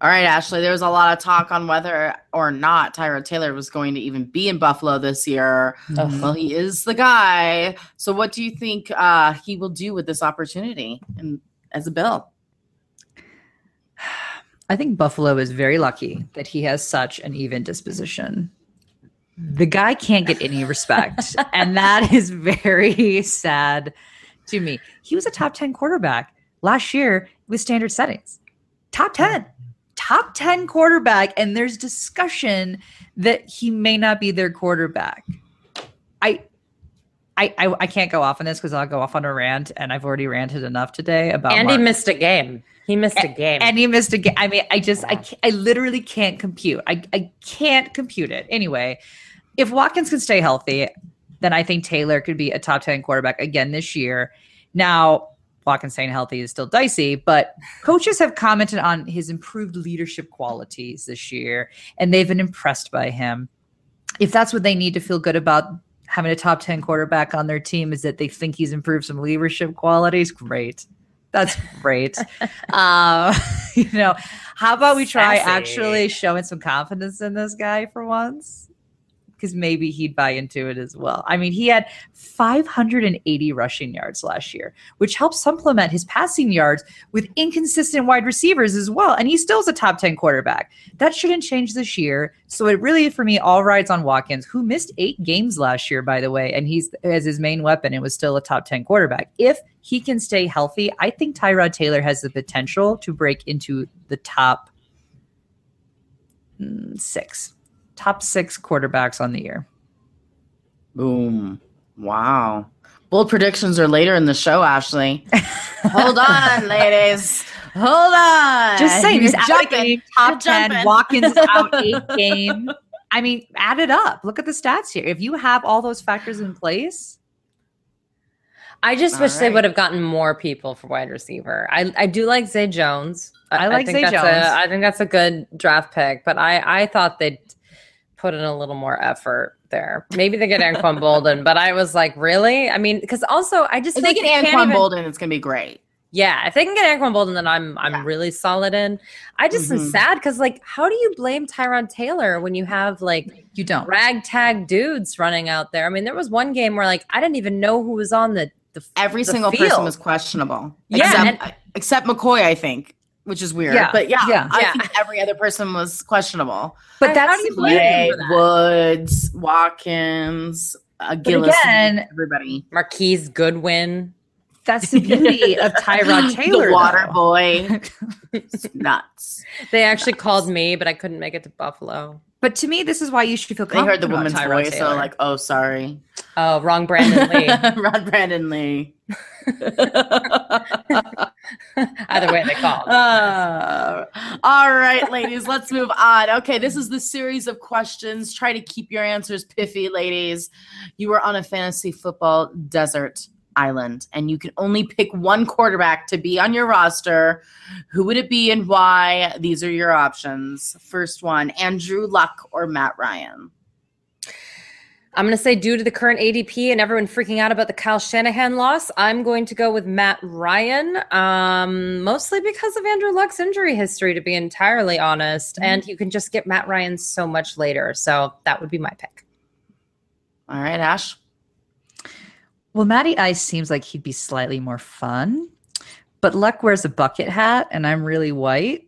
All right, Ashley, there was a lot of talk on whether or not Tyrod Taylor was going to even be in Buffalo this year. Ugh. Well, he is the guy. So, what do you think uh, he will do with this opportunity and as a bill? I think Buffalo is very lucky that he has such an even disposition. The guy can't get any respect, and that is very sad to me. He was a top 10 quarterback last year with standard settings. Top 10. Top 10 quarterback, and there's discussion that he may not be their quarterback. I I, I, I can't go off on this because I'll go off on a rant, and I've already ranted enough today about. And he missed a game. He missed a game. and he missed a game. I mean, I just, I, I literally can't compute. I, I can't compute it. Anyway, if Watkins can stay healthy, then I think Taylor could be a top 10 quarterback again this year. Now, Watkins staying healthy is still dicey, but coaches have commented on his improved leadership qualities this year, and they've been impressed by him. If that's what they need to feel good about having a top 10 quarterback on their team, is that they think he's improved some leadership qualities, great. That's great. um, you know, how about we try Sassy. actually showing some confidence in this guy for once? Because maybe he'd buy into it as well. I mean, he had 580 rushing yards last year, which helps supplement his passing yards with inconsistent wide receivers as well. And he still is a top 10 quarterback. That shouldn't change this year. So it really, for me, all rides on Watkins, who missed eight games last year, by the way, and he's as his main weapon. It was still a top 10 quarterback. If he can stay healthy, I think Tyrod Taylor has the potential to break into the top mm, six, top six quarterbacks on the year. Boom. Wow. Bold predictions are later in the show, Ashley. Hold on, ladies. Hold on. Just saying, You're he's jumping. game, top You're 10, jumping. Watkins is out eight game. I mean, add it up. Look at the stats here. If you have all those factors in place, I just All wish they would have gotten more people for wide receiver. I, I do like Zay Jones. I like think Zay that's Jones. A, I think that's a good draft pick, but I, I thought they'd put in a little more effort there. Maybe they get Anquan Boldin, but I was like, really? I mean, because also I just If they think get Anquan even- Boldin, it's gonna be great. Yeah, if they can get Anquan Boldin, then I'm I'm Yeah. really solid in. I just am Mhm. sad because like, how do you blame Tyrod Taylor when you have like you don't. ragtag dudes running out there? I mean, there was one game where like I didn't even know who was on the the Every the single person was questionable. Yeah, Except, except McCoy, I think, which is weird. Yeah, But yeah, yeah. I Yeah. think every other person was questionable. But How that's do you the blame Clay, that? Woods, Watkins, uh, Gillis, again- everybody. Marquise Goodwin. That's the beauty of Tyrod Taylor. the water though. boy. Nuts. They actually called me, but I couldn't make it to Buffalo. But to me, this is why you should feel I heard the woman's Tyrod voice, so like, oh, sorry. Oh, wrong Brandon Lee. Rod Brandon Lee. Either way, they called. Uh, all right, ladies, let's move on. Okay, this is the series of questions. Try to keep your answers piffy, ladies. You are on a fantasy football desert island, and you can only pick one quarterback to be on your roster. Who would it be and why? These are your options. First one Andrew Luck or Matt Ryan. I'm going to say, due to the current ADP and everyone freaking out about the Kyle Shanahan loss, I'm going to go with Matt Ryan, um, mostly because of Andrew Luck's injury history, to be entirely honest. And you can just get Matt Ryan so much later. So that would be my pick. All right, Ash. Well, Matty Ice seems like he'd be slightly more fun, but Luck wears a bucket hat and I'm really white.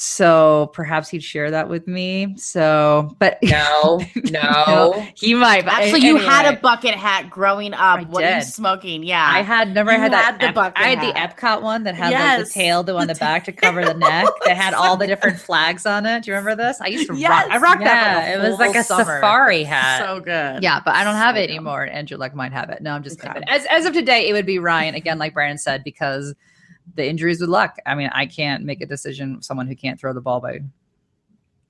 So perhaps he'd share that with me. So, but No, no. he might. but Actually, you had a bucket hat growing up. I what are you did. smoking? Yeah. I had remember I You had that had the Ep- bucket I had the. Epcot one that had like Yes. the tail though on the back to cover the neck that had all the different flags on it. Do you remember this? I used to rock. I rocked that. Yeah, for it was like a summer. safari hat. so good. Yeah, but I don't have So it dumb. anymore. Andrew Luck might have it. No, I'm just Okay. kidding. As as of today, it would be Ryan again, like Brandon said, because the injuries with Luck. I mean, I can't make a decision. Someone who can't throw the ball by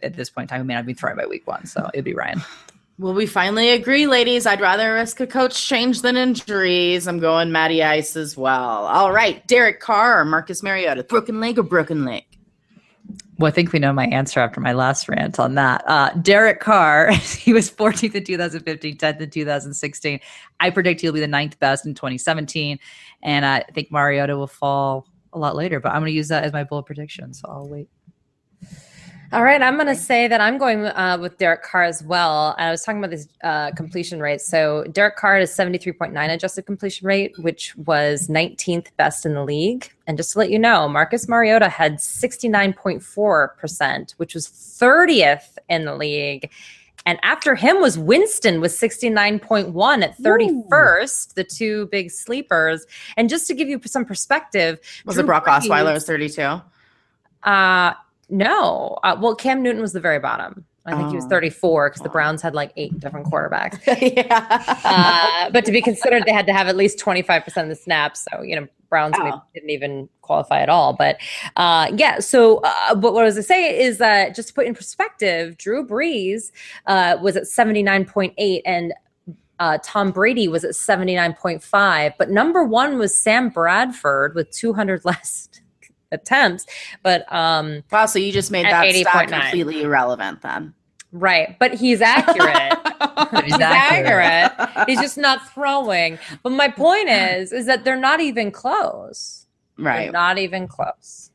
at this point in time, may not be throwing by week one, so it'd be Ryan. Well, we finally agree, ladies. I'd rather risk a coach change than injuries. I'm going Matty Ice as well. All right, Derek Carr or Marcus Mariota, broken leg or broken leg? Well, I think we know my answer after my last rant on that. Uh, Derek Carr, he was 14th in 2015, 10th in 2016. I predict he'll be the ninth best in 2017. And I think Mariota will fall a lot later, but I'm going to use that as my bold prediction. So I'll wait. All right, I'm going to say that I'm going uh, with Derek Carr as well. And I was talking about this uh, completion rate. So Derek Carr has 73.9 adjusted completion rate, which was 19th best in the league. And just to let you know, Marcus Mariota had 69.4%, which was 30th in the league. And after him was Winston with 69.1 at 31st, the two big sleepers. And just to give you some perspective, Was Drew it Brock Brees- Osweiler? Was 32. uh, no. Uh, well, Cam Newton was the very bottom. I think he was Oh. 34 because the Oh. Browns had like eight different quarterbacks. yeah. Uh, but to be considered, they had to have at least 25% of the snaps. So, you know, Browns Oh. didn't even qualify at all. But uh, yeah, so uh, but what I was going to say is that just to put in perspective, Drew Brees uh, was at 79.8 and uh, Tom Brady was at 79.5, but number one was Sam Bradford with 200 less attempts. But um, wow, so you just made At that stat 80.9. completely irrelevant then. right, but he's accurate. He's he's accurate. accurate. He's just not throwing. But my point is, is that they're not even close. They're right. not even close.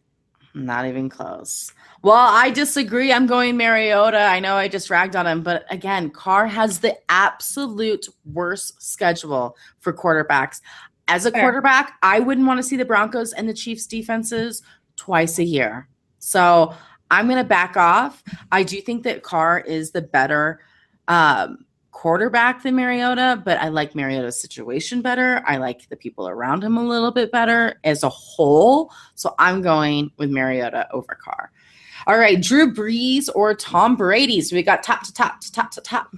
Not even close. Well, I disagree. I'm going Mariota. I know I just ragged on him, but again, Carr has the absolute worst schedule for quarterbacks. As a Fair. quarterback, I wouldn't want to see the Broncos and the Chiefs defenses twice a year. So I'm going to back off. I do think that Carr is the better um, quarterback than Mariota, but I like Mariota's situation better. I like the people around him a little bit better as a whole. So I'm going with Mariota over Carr. All right, Drew Brees or Tom Brady. So we got top to top to top to top.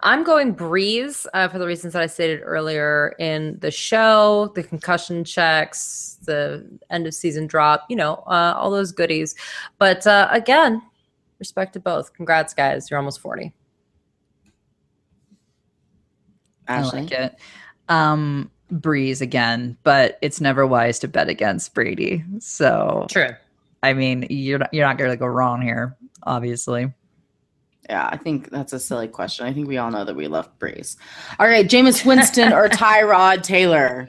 I'm going Brees uh, for the reasons that I stated earlier in the show, the concussion checks, the end of season drop, you know, uh, all those goodies. But uh, again, respect to both. Congrats, guys. You're almost 40. I like it. Um, Brees again, but it's never wise to bet against Brady. So True. I mean, you're not, you're not going to go wrong here, obviously. Yeah, I think that's a silly question. I think we all know that we love Brees. All right, Jameis Winston or Tyrod Taylor.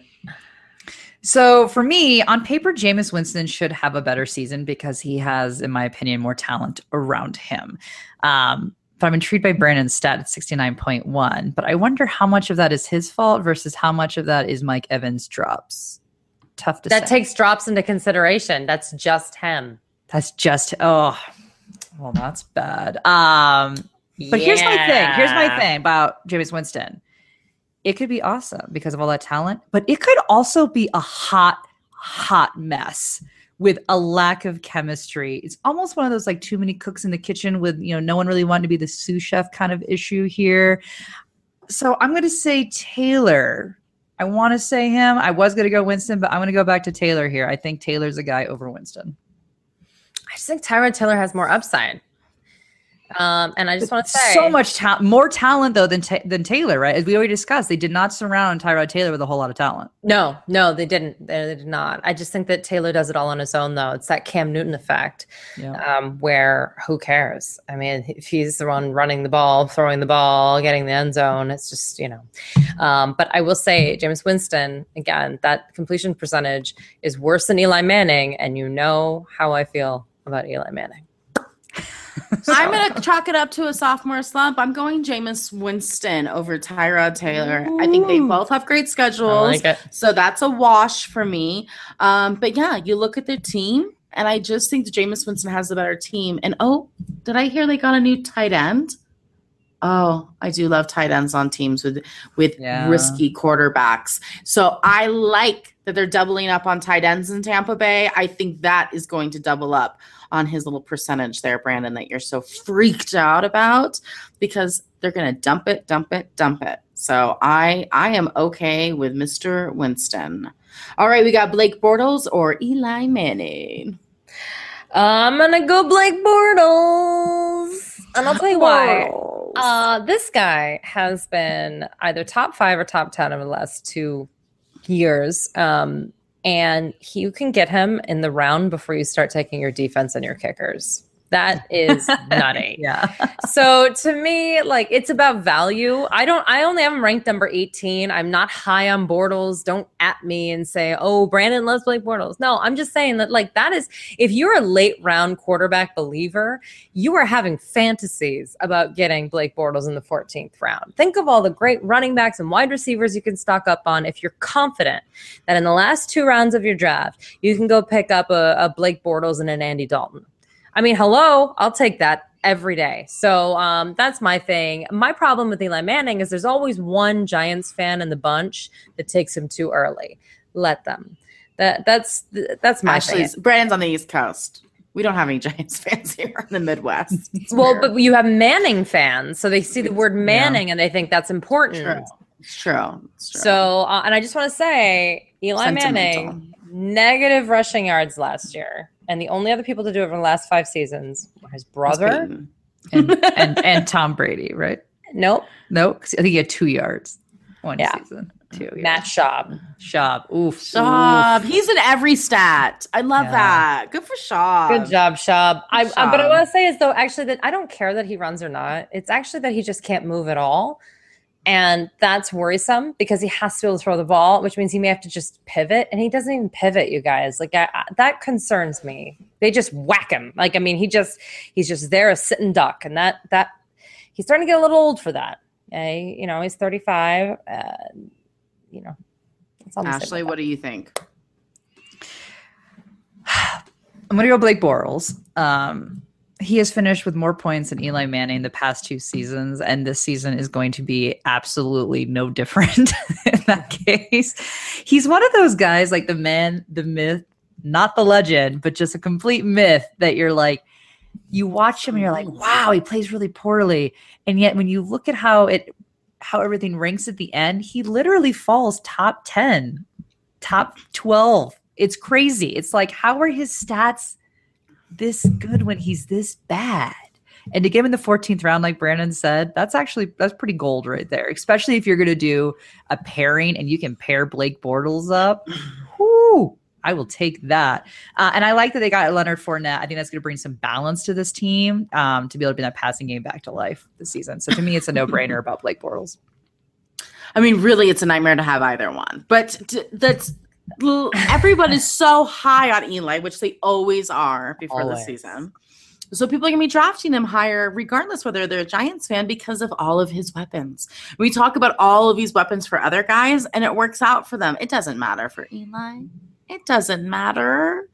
So for me, on paper, Jameis Winston should have a better season because he has, in my opinion, more talent around him. Um, but I'm intrigued by Brandon's stat at 69.1. But I wonder how much of that is his fault versus how much of that is Mike Evans' drops. Tough to That say. takes drops into consideration. That's just him. That's just oh, well, that's bad. Um, but here's my thing. Here's my thing about Jameis Winston. It could be awesome because of all that talent, but it could also be a hot, hot mess with a lack of chemistry. It's almost one of those like too many cooks in the kitchen with, you know, no one really wanting to be the sous chef kind of issue here. So I'm going to say Taylor. I want to say him. I was going to go Winston, but I'm going to go back to Taylor here. I think Taylor's a guy over Winston. I just think Tyrod Taylor has more upside. Um, and I just want to say so much talent, more talent though than Ta- than Taylor, right? As we already discussed, they did not surround Tyrod Taylor with a whole lot of talent. No, no, they didn't. They, they did not. I just think that Taylor does it all on his own, though. It's that Cam Newton effect, Yeah. um, where who cares? I mean, if he's the one running the ball, throwing the ball, getting the end zone, it's just you know. Um, but I will say, James Winston again, that completion percentage is worse than Eli Manning, and you know how I feel about Eli Manning. so. I'm going to chalk it up to a sophomore slump. I'm going Jameis Winston over Tyrod Taylor. I think they both have great schedules. like. So that's a wash for me. Um, but yeah, you look at their team, and I just think that Jameis Winston has the better team. And oh, did I hear they got a new tight end? Oh, I do love tight ends on teams with with Yeah. risky quarterbacks. So I like that they're doubling up on tight ends in Tampa Bay. I think that is going to double up on his little percentage there, Brandon, that you're so freaked out about because they're going to dump it, dump it, dump it. So I I am okay with Mr. Winston. All right, we got Blake Bortles or Eli Manning. I'm gonna go Blake Bortles, and I'll tell you why. Uh, this guy has been either top five or top 10 over the last two years. Um, and you can get him in the round before you start taking your defense and your kickers. That is nutty. Yeah. So to me, like it's about value. I don't. I only have him ranked number eighteen. I'm not high on Bortles. Don't at me and say, "Oh, Brandon loves Blake Bortles." No, I'm just saying that like that is. If you're a late round quarterback believer, you are having fantasies about getting Blake Bortles in the 14th round. Think of all the great running backs and wide receivers you can stock up on. If you're confident that in the last two rounds of your draft, you can go pick up a, a Blake Bortles and an Andy Dalton. I mean, hello, I'll take that every day. So um, that's my thing. My problem with Eli Manning is there's always one Giants fan in the bunch that takes him too early. Let them. That that's that's my thing. Ashley's Brandon's on the East Coast. We don't have any Giants fans here in the Midwest. It's Well, weird. but you have Manning fans, so they see the word Manning and they think that's important. True. It's true. It's true. So, uh, and I just want to say, Eli Manning, negative rushing yards last year, and the only other people to do it over the last five seasons were his brother, And, and and Tom Brady, right? Nope. Nope. I think he had two yards one Yeah. season. Two. Yeah. Matt Schaub. Schaub. Oof. Schaub. Oof. He's in every stat. I love Yeah. that. Good for Schaub. Good job, Schaub. I, Good I- but I want to say is though, actually, that I don't care that he runs or not. It's actually that he just can't move at all. And that's worrisome because he has to be able to throw the ball, which means he may have to just pivot. And he doesn't even pivot, you guys. Like I, I- that concerns me. They just whack him. Like I mean, he just he's just there a sitting duck, and that that he's starting to get a little old for that. Okay? You know, he's thirty five. Uh, you know, that's all I'm gonna say Ashley, what do you think? I'm going to go Blake Bortles. Um, he has finished with more points than Eli Manning the past two seasons, and this season is going to be absolutely no different in that case. He's one of those guys, like the man, the myth, not the legend, but just a complete myth that you're like, you watch him and you're like, wow, he plays really poorly. And yet when you look at how it how everything ranks at the end, he literally falls top 10, top 12. It's crazy. It's like, how are his stats this good when he's this bad? And to give him the 14th round, like Brandon said, that's actually that's pretty gold right there. Especially if you're gonna do a pairing and you can pair Blake Bortles up. Whoo, I will take that. Uh, and I like that they got Leonard Fournette. I think that's going to bring some balance to this team um, to be able to bring that passing game back to life this season. So to me, it's a no brainer about Blake Bortles. I mean, really, it's a nightmare to have either one. But that's everyone is so high on Eli, which they always are before the season. So people are gonna be drafting him higher, regardless whether they're a Giants fan, because of all of his weapons. We talk about all of these weapons for other guys, and it works out for them. It doesn't matter for Eli. It doesn't matter.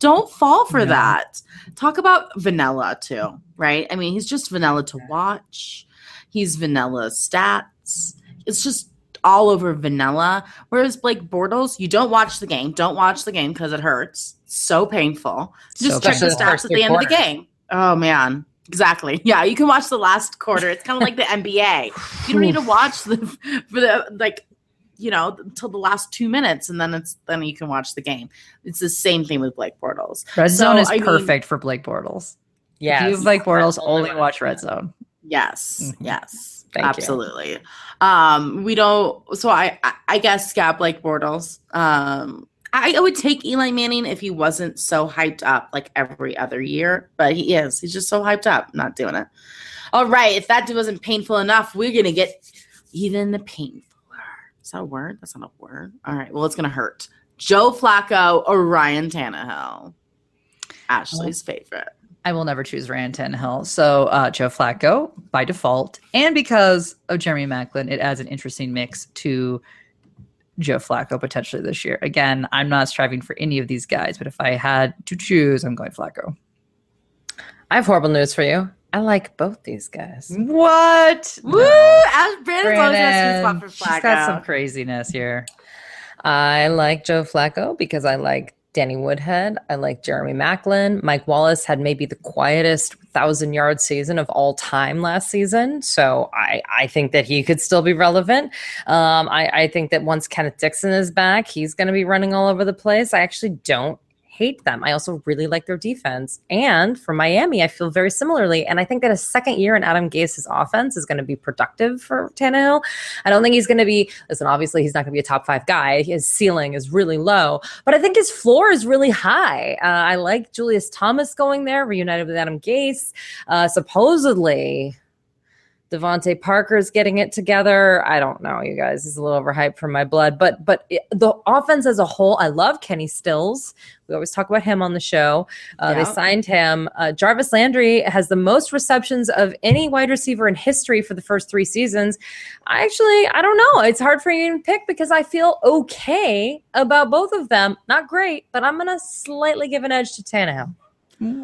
Don't fall for No. that. Talk about vanilla too, right? I mean, he's just vanilla to watch. He's vanilla stats. It's just all over vanilla. Whereas Blake Bortles, you don't watch the game. Don't watch the game because it hurts. So painful. Just So check the painful. stats at two the end of the game. Oh man. Exactly. Yeah, you can watch the last quarter. It's kind of like the NBA. You don't need to watch the for the like you know until the last two minutes, and then it's then you can watch the game. It's the same thing with Blake Bortles. Red So, zone is I mean- perfect for Blake Bortles. yeah If you have Blake Bortles, Only only watch Red Zone. Yes, Mhm. yes, Thank you. absolutely. Um, we don't. So I, I, I guess yeah, like Bortles. Um, I, I would take Eli Manning if he wasn't so hyped up like every other year, but he is. He's just so hyped up, not doing it. All right, if that wasn't painful enough, we're gonna get even the painfuler. Is that a word? That's not a word. All right, well, it's gonna hurt. Joe Flacco or Ryan Tannehill? Ashley's favorite. I will never choose Ryan Tannehill. So uh, Joe Flacco by default, and because of Jeremy Maclin, it adds an interesting mix to Joe Flacco potentially this year. Again, I'm not striving for any of these guys, but if I had to choose, I'm going Flacco. I have horrible news for you. I like both these guys. What? Woo! Brandon's always a sweet spot for She's Flacco. got some craziness here. I like Joe Flacco because I like Danny Woodhead. I like Jeremy Maclin. Mike Wallace had maybe the quietest thousand yard season of all time last season. So I, I think that he could still be relevant. Um, I, I think that once Kenneth Dixon is back, he's going to be running all over the place. I actually don't hate them. I also really like their defense. And for Miami, I feel very similarly. And I think that a second year in Adam Gase's offense is going to be productive for Tannehill. I don't think he's going to be, listen, obviously he's not going to be a top five guy. His ceiling is really low, but I think his floor is really high. Uh, I like Julius Thomas going there, reunited with Adam Gase. Uh, supposedly, DeVante Parker's getting it together. I don't know, you guys. He's a little overhyped for my blood, but but it, the offense as a whole, I love Kenny Stills. We always talk about him on the show. Uh, Yeah. They signed him. Uh, Jarvis Landry has the most receptions of any wide receiver in history for the first three seasons. I actually, I don't know. It's hard for you to pick because I feel okay about both of them. Not great, but I'm gonna slightly give an edge to Tannehill.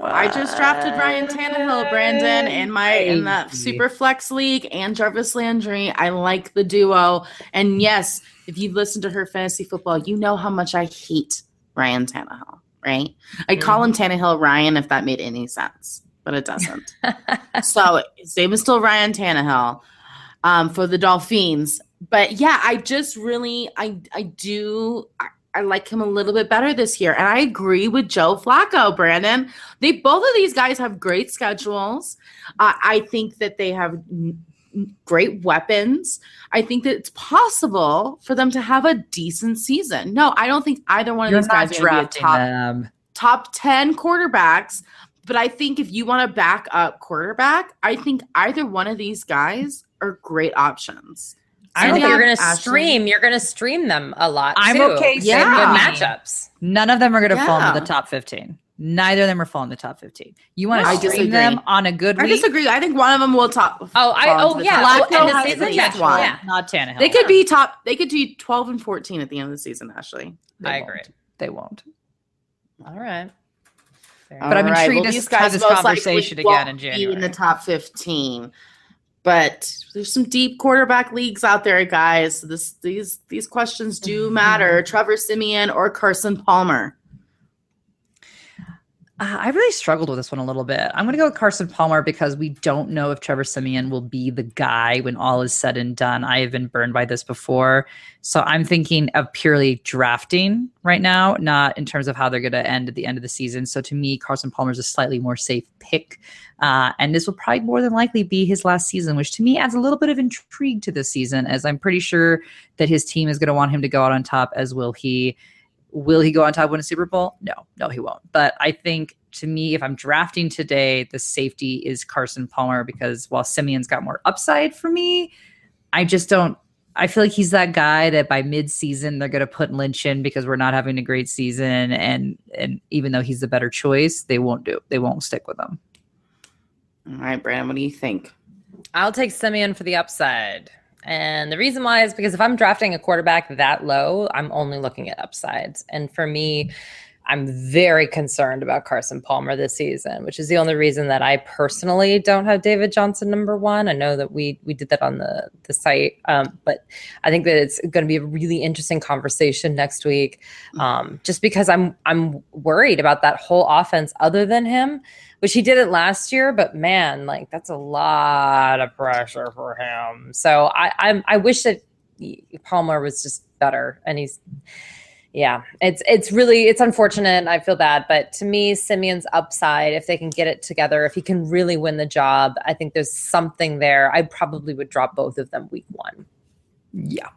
I just drafted Ryan Tannehill, Brandon, in my in the super flex league and Jarvis Landry. I like the duo. And yes, if you've listened to her fantasy football, you know how much I hate Ryan Tannehill, right? I call him Tannehill Ryan if that made any sense, but it doesn't. so his name is still Ryan Tannehill um, for the Dolphins. But yeah, I just really I I do I, I like him a little bit better this year. And I agree with Joe Flacco, Brandon. They both of these guys have great schedules. Uh, I think that they have n- great weapons. I think that it's possible for them to have a decent season. No, I don't think either one of You're these guys are going to be a top them. top 10 quarterbacks. But I think if you want to back up quarterback, I think either one of these guys are great options. I think you're gonna Ashley- stream. You're gonna stream them a lot. I'm too. okay Yeah. good matchups. None of them are going to fall into the top 15. Neither of them are falling in the top 15. You want to stream disagree. them on a good I disagree. I think one of them will top. Oh, I- oh, yeah. top. Oh, Flacco and season, yeah, one. yeah. Not Tannehill. They could be top. They could do 12 and 14 at the end of the season, Ashley. They I won't. agree. They won't. All right. Fair But I'm All right, intrigued to have this conversation again in be In the top 15. But there's some deep quarterback leagues out there, guys. This these these questions do mm-hmm. matter. Trevor Siemian or Carson Palmer. Uh, I really struggled with this one a little bit. I'm going to go with Carson Palmer because we don't know if Trevor Siemian will be the guy when all is said and done. I have been burned by this before. So I'm thinking of purely drafting right now, not in terms of how they're going to end at the end of the season. So to me, Carson Palmer is a slightly more safe pick. Uh, and this will probably more than likely be his last season, which to me adds a little bit of intrigue to this season, as I'm pretty sure that his team is going to want him to go out on top, as will he. Will he go on top and win a Super Bowl? No, no, he won't. But I think to me, if I'm drafting today, the safety is Carson Palmer because while Siemian's got more upside for me, I just don't. I feel like he's that guy that by mid-season they're going to put Lynch in because we're not having a great season, and and even though he's the better choice, they won't do. They won't stick with him. All right, Brandon, what do you think? I'll take Simeon for the upside. And the reason why is because if I'm drafting a quarterback that low, I'm only looking at upsides. And for me, I'm very concerned about Carson Palmer this season, which is the only reason that I personally don't have David Johnson number one. I know that we we did that on the the site, um, but I think that it's going to be a really interesting conversation next week, um, just because I'm I'm worried about that whole offense. Other than him, which he did it last year, but man, like that's a lot of pressure for him. So I I, I wish that Palmer was just better, and he's yeah, it's it's really it's unfortunate. I feel bad, but to me, Siemian's upside, if they can get it together, if he can really win the job, I think there's something there. I probably would drop both of them week one. Yeah,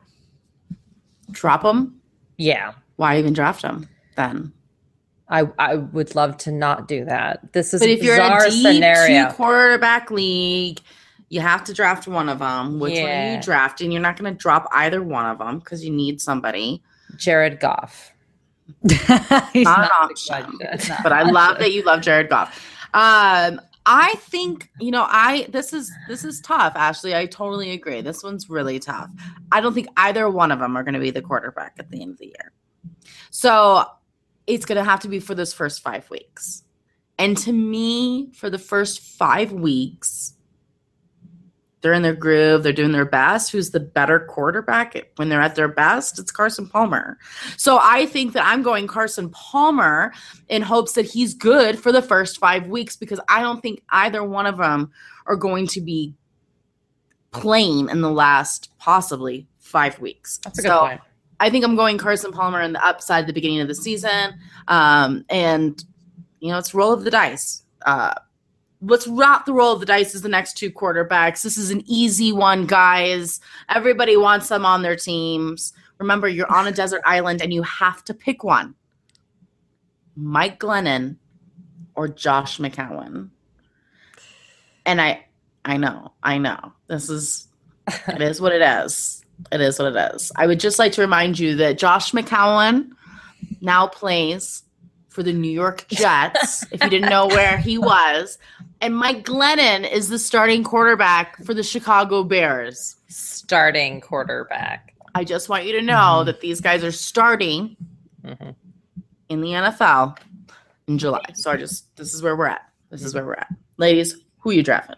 Drop them. Yeah, Why even draft him then? I I would love to not do that. This is But a if you're in bizarre a deep scenario. two quarterback league, you have to draft one of them. Which one are you drafting? You're not going to drop either one of them because you need somebody. Jared Goff. He's Not an not- option. it's not but I love that you love Jared Goff. Um, I think you know I this is this is tough, Ashley. I totally agree. This one's really tough. I don't think either one of them are going to be the quarterback at the end of the year. So it's going to have to be for those first five weeks. And to me, for the first five weeks, they're in their groove. They're doing their best. Who's the better quarterback when they're at their best? It's Carson Palmer. So I think that I'm going Carson Palmer in hopes that he's good for the first five weeks because I don't think either one of them are going to be playing in the last possibly five weeks. That's a good So point. I think I'm going Carson Palmer in the upside at the beginning of the season. Um, and, you know, it's roll of the dice. Uh, let's the roll of the dice is the next two quarterbacks. This is an easy one, guys. Everybody wants them on their teams. Remember, you're on a desert island and you have to pick one Mike Glennon or Josh McCown. And I, I know, I know. This is, it is what it is. It is what it is. I would just like to remind you that Josh McCown now plays for the New York Jets, if you didn't know where he was. And Mike Glennon is the starting quarterback for the Chicago Bears. Starting quarterback. I just want you to know Mhm. that these guys are starting Mhm. in the NFL in July. So I just, this is where we're at. This is where we're at. Ladies, who you drafting?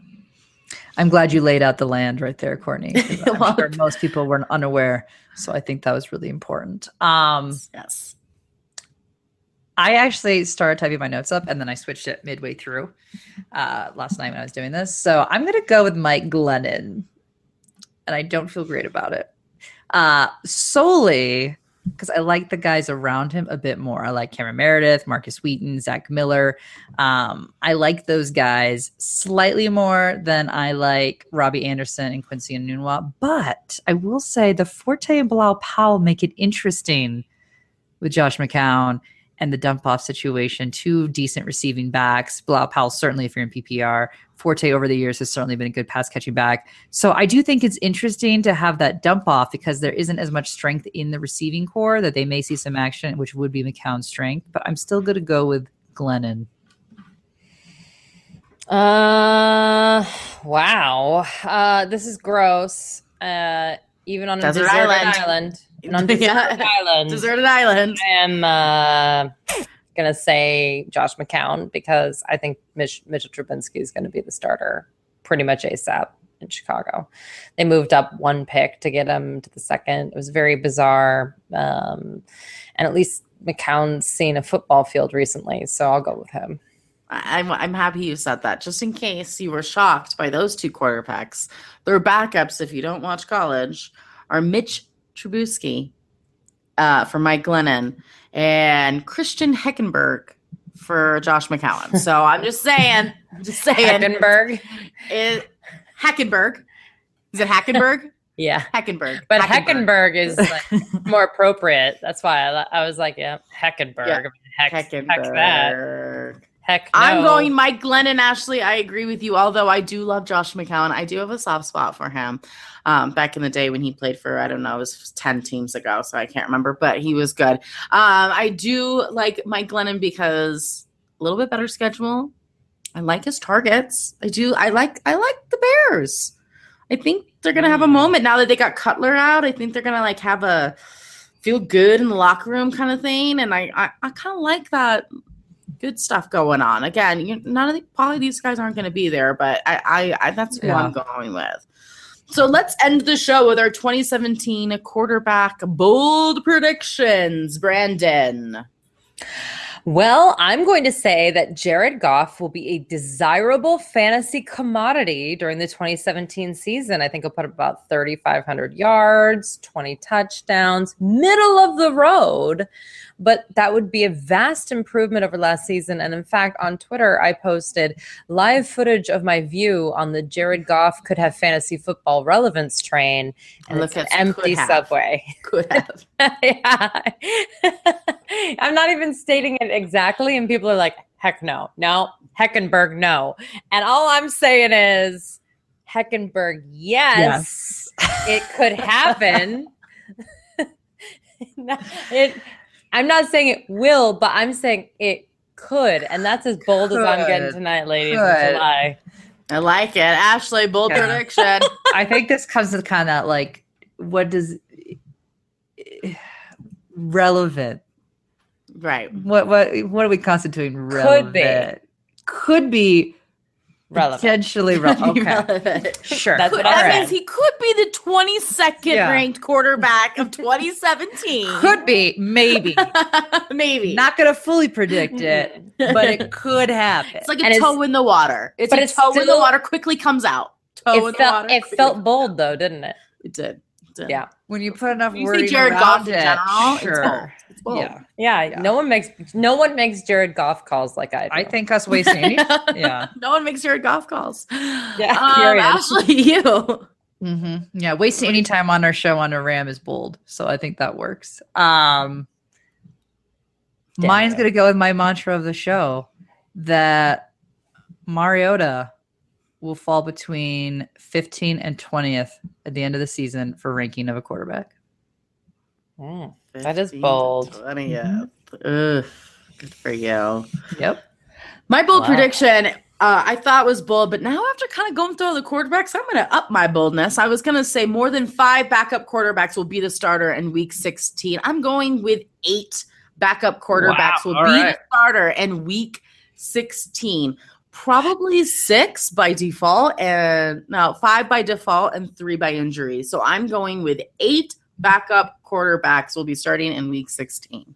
I'm glad you laid out the land right there, Courtney. Well- sure most people weren't unaware, so I think that was really important. Um, Yes. I actually started typing my notes up and then I switched it midway through uh, last night when I was doing this. So I'm going to go with Mike Glennon, and I don't feel great about it. Uh, solely because I like the guys around him a bit more. I like Cameron Meredith, Markus Wheaton, Zach Miller. Um, I like those guys slightly more than I like Robby Anderson and Quincy Enunwa. But I will say the Forte and Bilal Powell make it interesting with Josh McCown and the dump off situation. Two decent receiving backs. Bilal Powell, certainly if you're in PPR. Forte over the years has certainly been a good pass catching back. So I do think it's interesting to have that dump off because there isn't as much strength in the receiving corps that they may see some action, which would be McCown's strength. But I'm still going to go with Glennon. Uh, wow. Uh, this is gross. Uh, even on a Desert deserted island. island. On deserted Yeah. island. Deserted Island. I am uh, gonna say Josh McCown because I think Mitch, Mitchell Trubisky is going to be the starter pretty much ASAP in Chicago. They moved up one pick to get him to the second. It was very bizarre, um, and at least McCown's seen a football field recently, so I'll go with him. I'm, I'm happy you said that, just in case you were shocked by those two quarterbacks. Their backups, if you don't watch college, are Mitch Trubisky uh, for Mike Glennon and Christian Heckenberg for Josh McCown. So I'm just saying, I'm just saying, Heckenberg, it, Hackenberg. Is it Hackenberg? yeah. Hackenberg. But Heckenberg is like more appropriate. That's why I, I was like, yeah, Heckenberg. Yeah. Heck, heck that. Heck, I'm going Mike Glennon, Ashley. I agree with you. Although I do love Josh McCown, I do have a soft spot for him. Um, back in the day when he played for, I don't know, it was ten teams ago, so I can't remember, but he was good. Um, I do like Mike Glennon because a little bit better schedule. I like his targets. I do. I like. I like the Bears. I think they're gonna have a Mm. moment now that they got Cutler out. I think they're gonna like have a feel good in the locker room kind of thing, and I I, I kind of like that good stuff going on. Again, you, none of the, probably these guys aren't going to be there, but I, I, I that's who Yeah. I'm going with. So let's end the show with our 2017 quarterback bold predictions. Brandon, Well, I'm going to say that Jared Goff will be a desirable fantasy commodity during the 2017 season. I think he'll put up about 3,500 yards, 20 touchdowns, middle of the road. But that would be a vast improvement over last season. And in fact, on Twitter, I posted live footage of my view on the Jared Goff could have fantasy football relevance train. And Look it's an empty could have. subway. could have. yeah. I'm not even stating it exactly, and people are like, heck no, no, Heckenberg, no. And all I'm saying is, Heckenberg, yes, it could happen. It, I'm not saying it will, but I'm saying it could. And that's as bold as I'm getting tonight, ladies. Could. in July. I like it. Ashley, bold Yeah. prediction. I think this comes to kind of like what does relevant right. what what what are we constituting Could be. could be Relevant. potentially relevant okay Relevant. sure That's Could- that means he could be the 22nd Yeah. ranked quarterback of 2017. could be maybe maybe not gonna fully predict it but it could happen It's like a And toe in the water. It's but a it's toe in the water quickly comes out. Toe in It the felt, water. it felt bold, though, didn't it? It did. It did. Yeah. when you put enough When you wording Jared around Goff in it, general, sure. It's bold. It's bold. yeah Yeah, Yeah. no one makes no one makes Jared Goff calls like I do. i think us wasting any yeah no one makes Jared Goff calls. Yeah, um. Ashley, you. hmm Yeah, wasting any time on our show on a ram is bold. So I think that works. Um Damn mine's it. gonna go with my mantra of the show that Mariota will fall between 15 and 20th at the end of the season for ranking of a quarterback. Mm, That is 15 to bold. 20th. Ugh, good for you. Yep. My bold Wow. prediction, uh, I thought was bold, but now after kind of going through all the quarterbacks, I'm going to up my boldness. I was going to say more than five backup quarterbacks will be the starter in week 16. I'm going with eight backup quarterbacks Wow, will all be right. the starter in week 16. Probably six by default, and no, five by default, and three by injury. So I'm going with eight backup quarterbacks will be starting in week 16.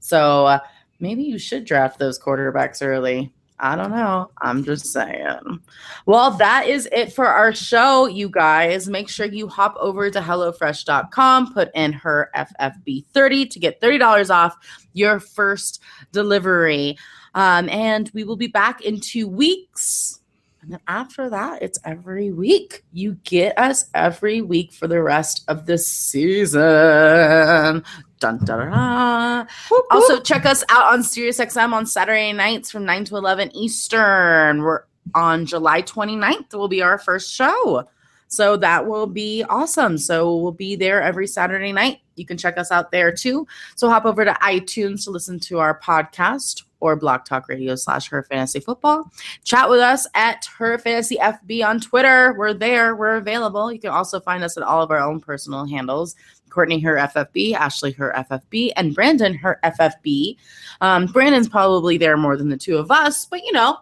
So uh, maybe you should draft those quarterbacks early. I don't know. I'm just saying. Well, that is it for our show, you guys. Make sure you hop over to HelloFresh.com, put in her FFB30 to get $30 off your first delivery. Um, and we will be back in two weeks. And then after that, it's every week. You get us every week for the rest of the season. Dun, dun, dun, dun. Also, check us out on SiriusXM on Saturday nights from 9 to 11 Eastern. We're on July 29th, will be our first show. So that will be awesome. So we'll be there every Saturday night. You can check us out there too. So hop over to iTunes to listen to our podcast or Blog Talk Radio slash Her Fantasy Football. Chat with us at Her Fantasy FB on Twitter. We're there. We're available. You can also find us at all of our own personal handles. Courtney her FFB, Ashley her FFB, and Brandon her FFB. Um, Brandon's probably there more than the two of us, but you know,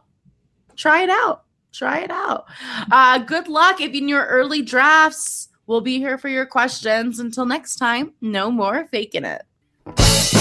try it out. Try it out. Uh, good luck if in your early drafts. We'll be here for your questions. Until next time, no more faking it.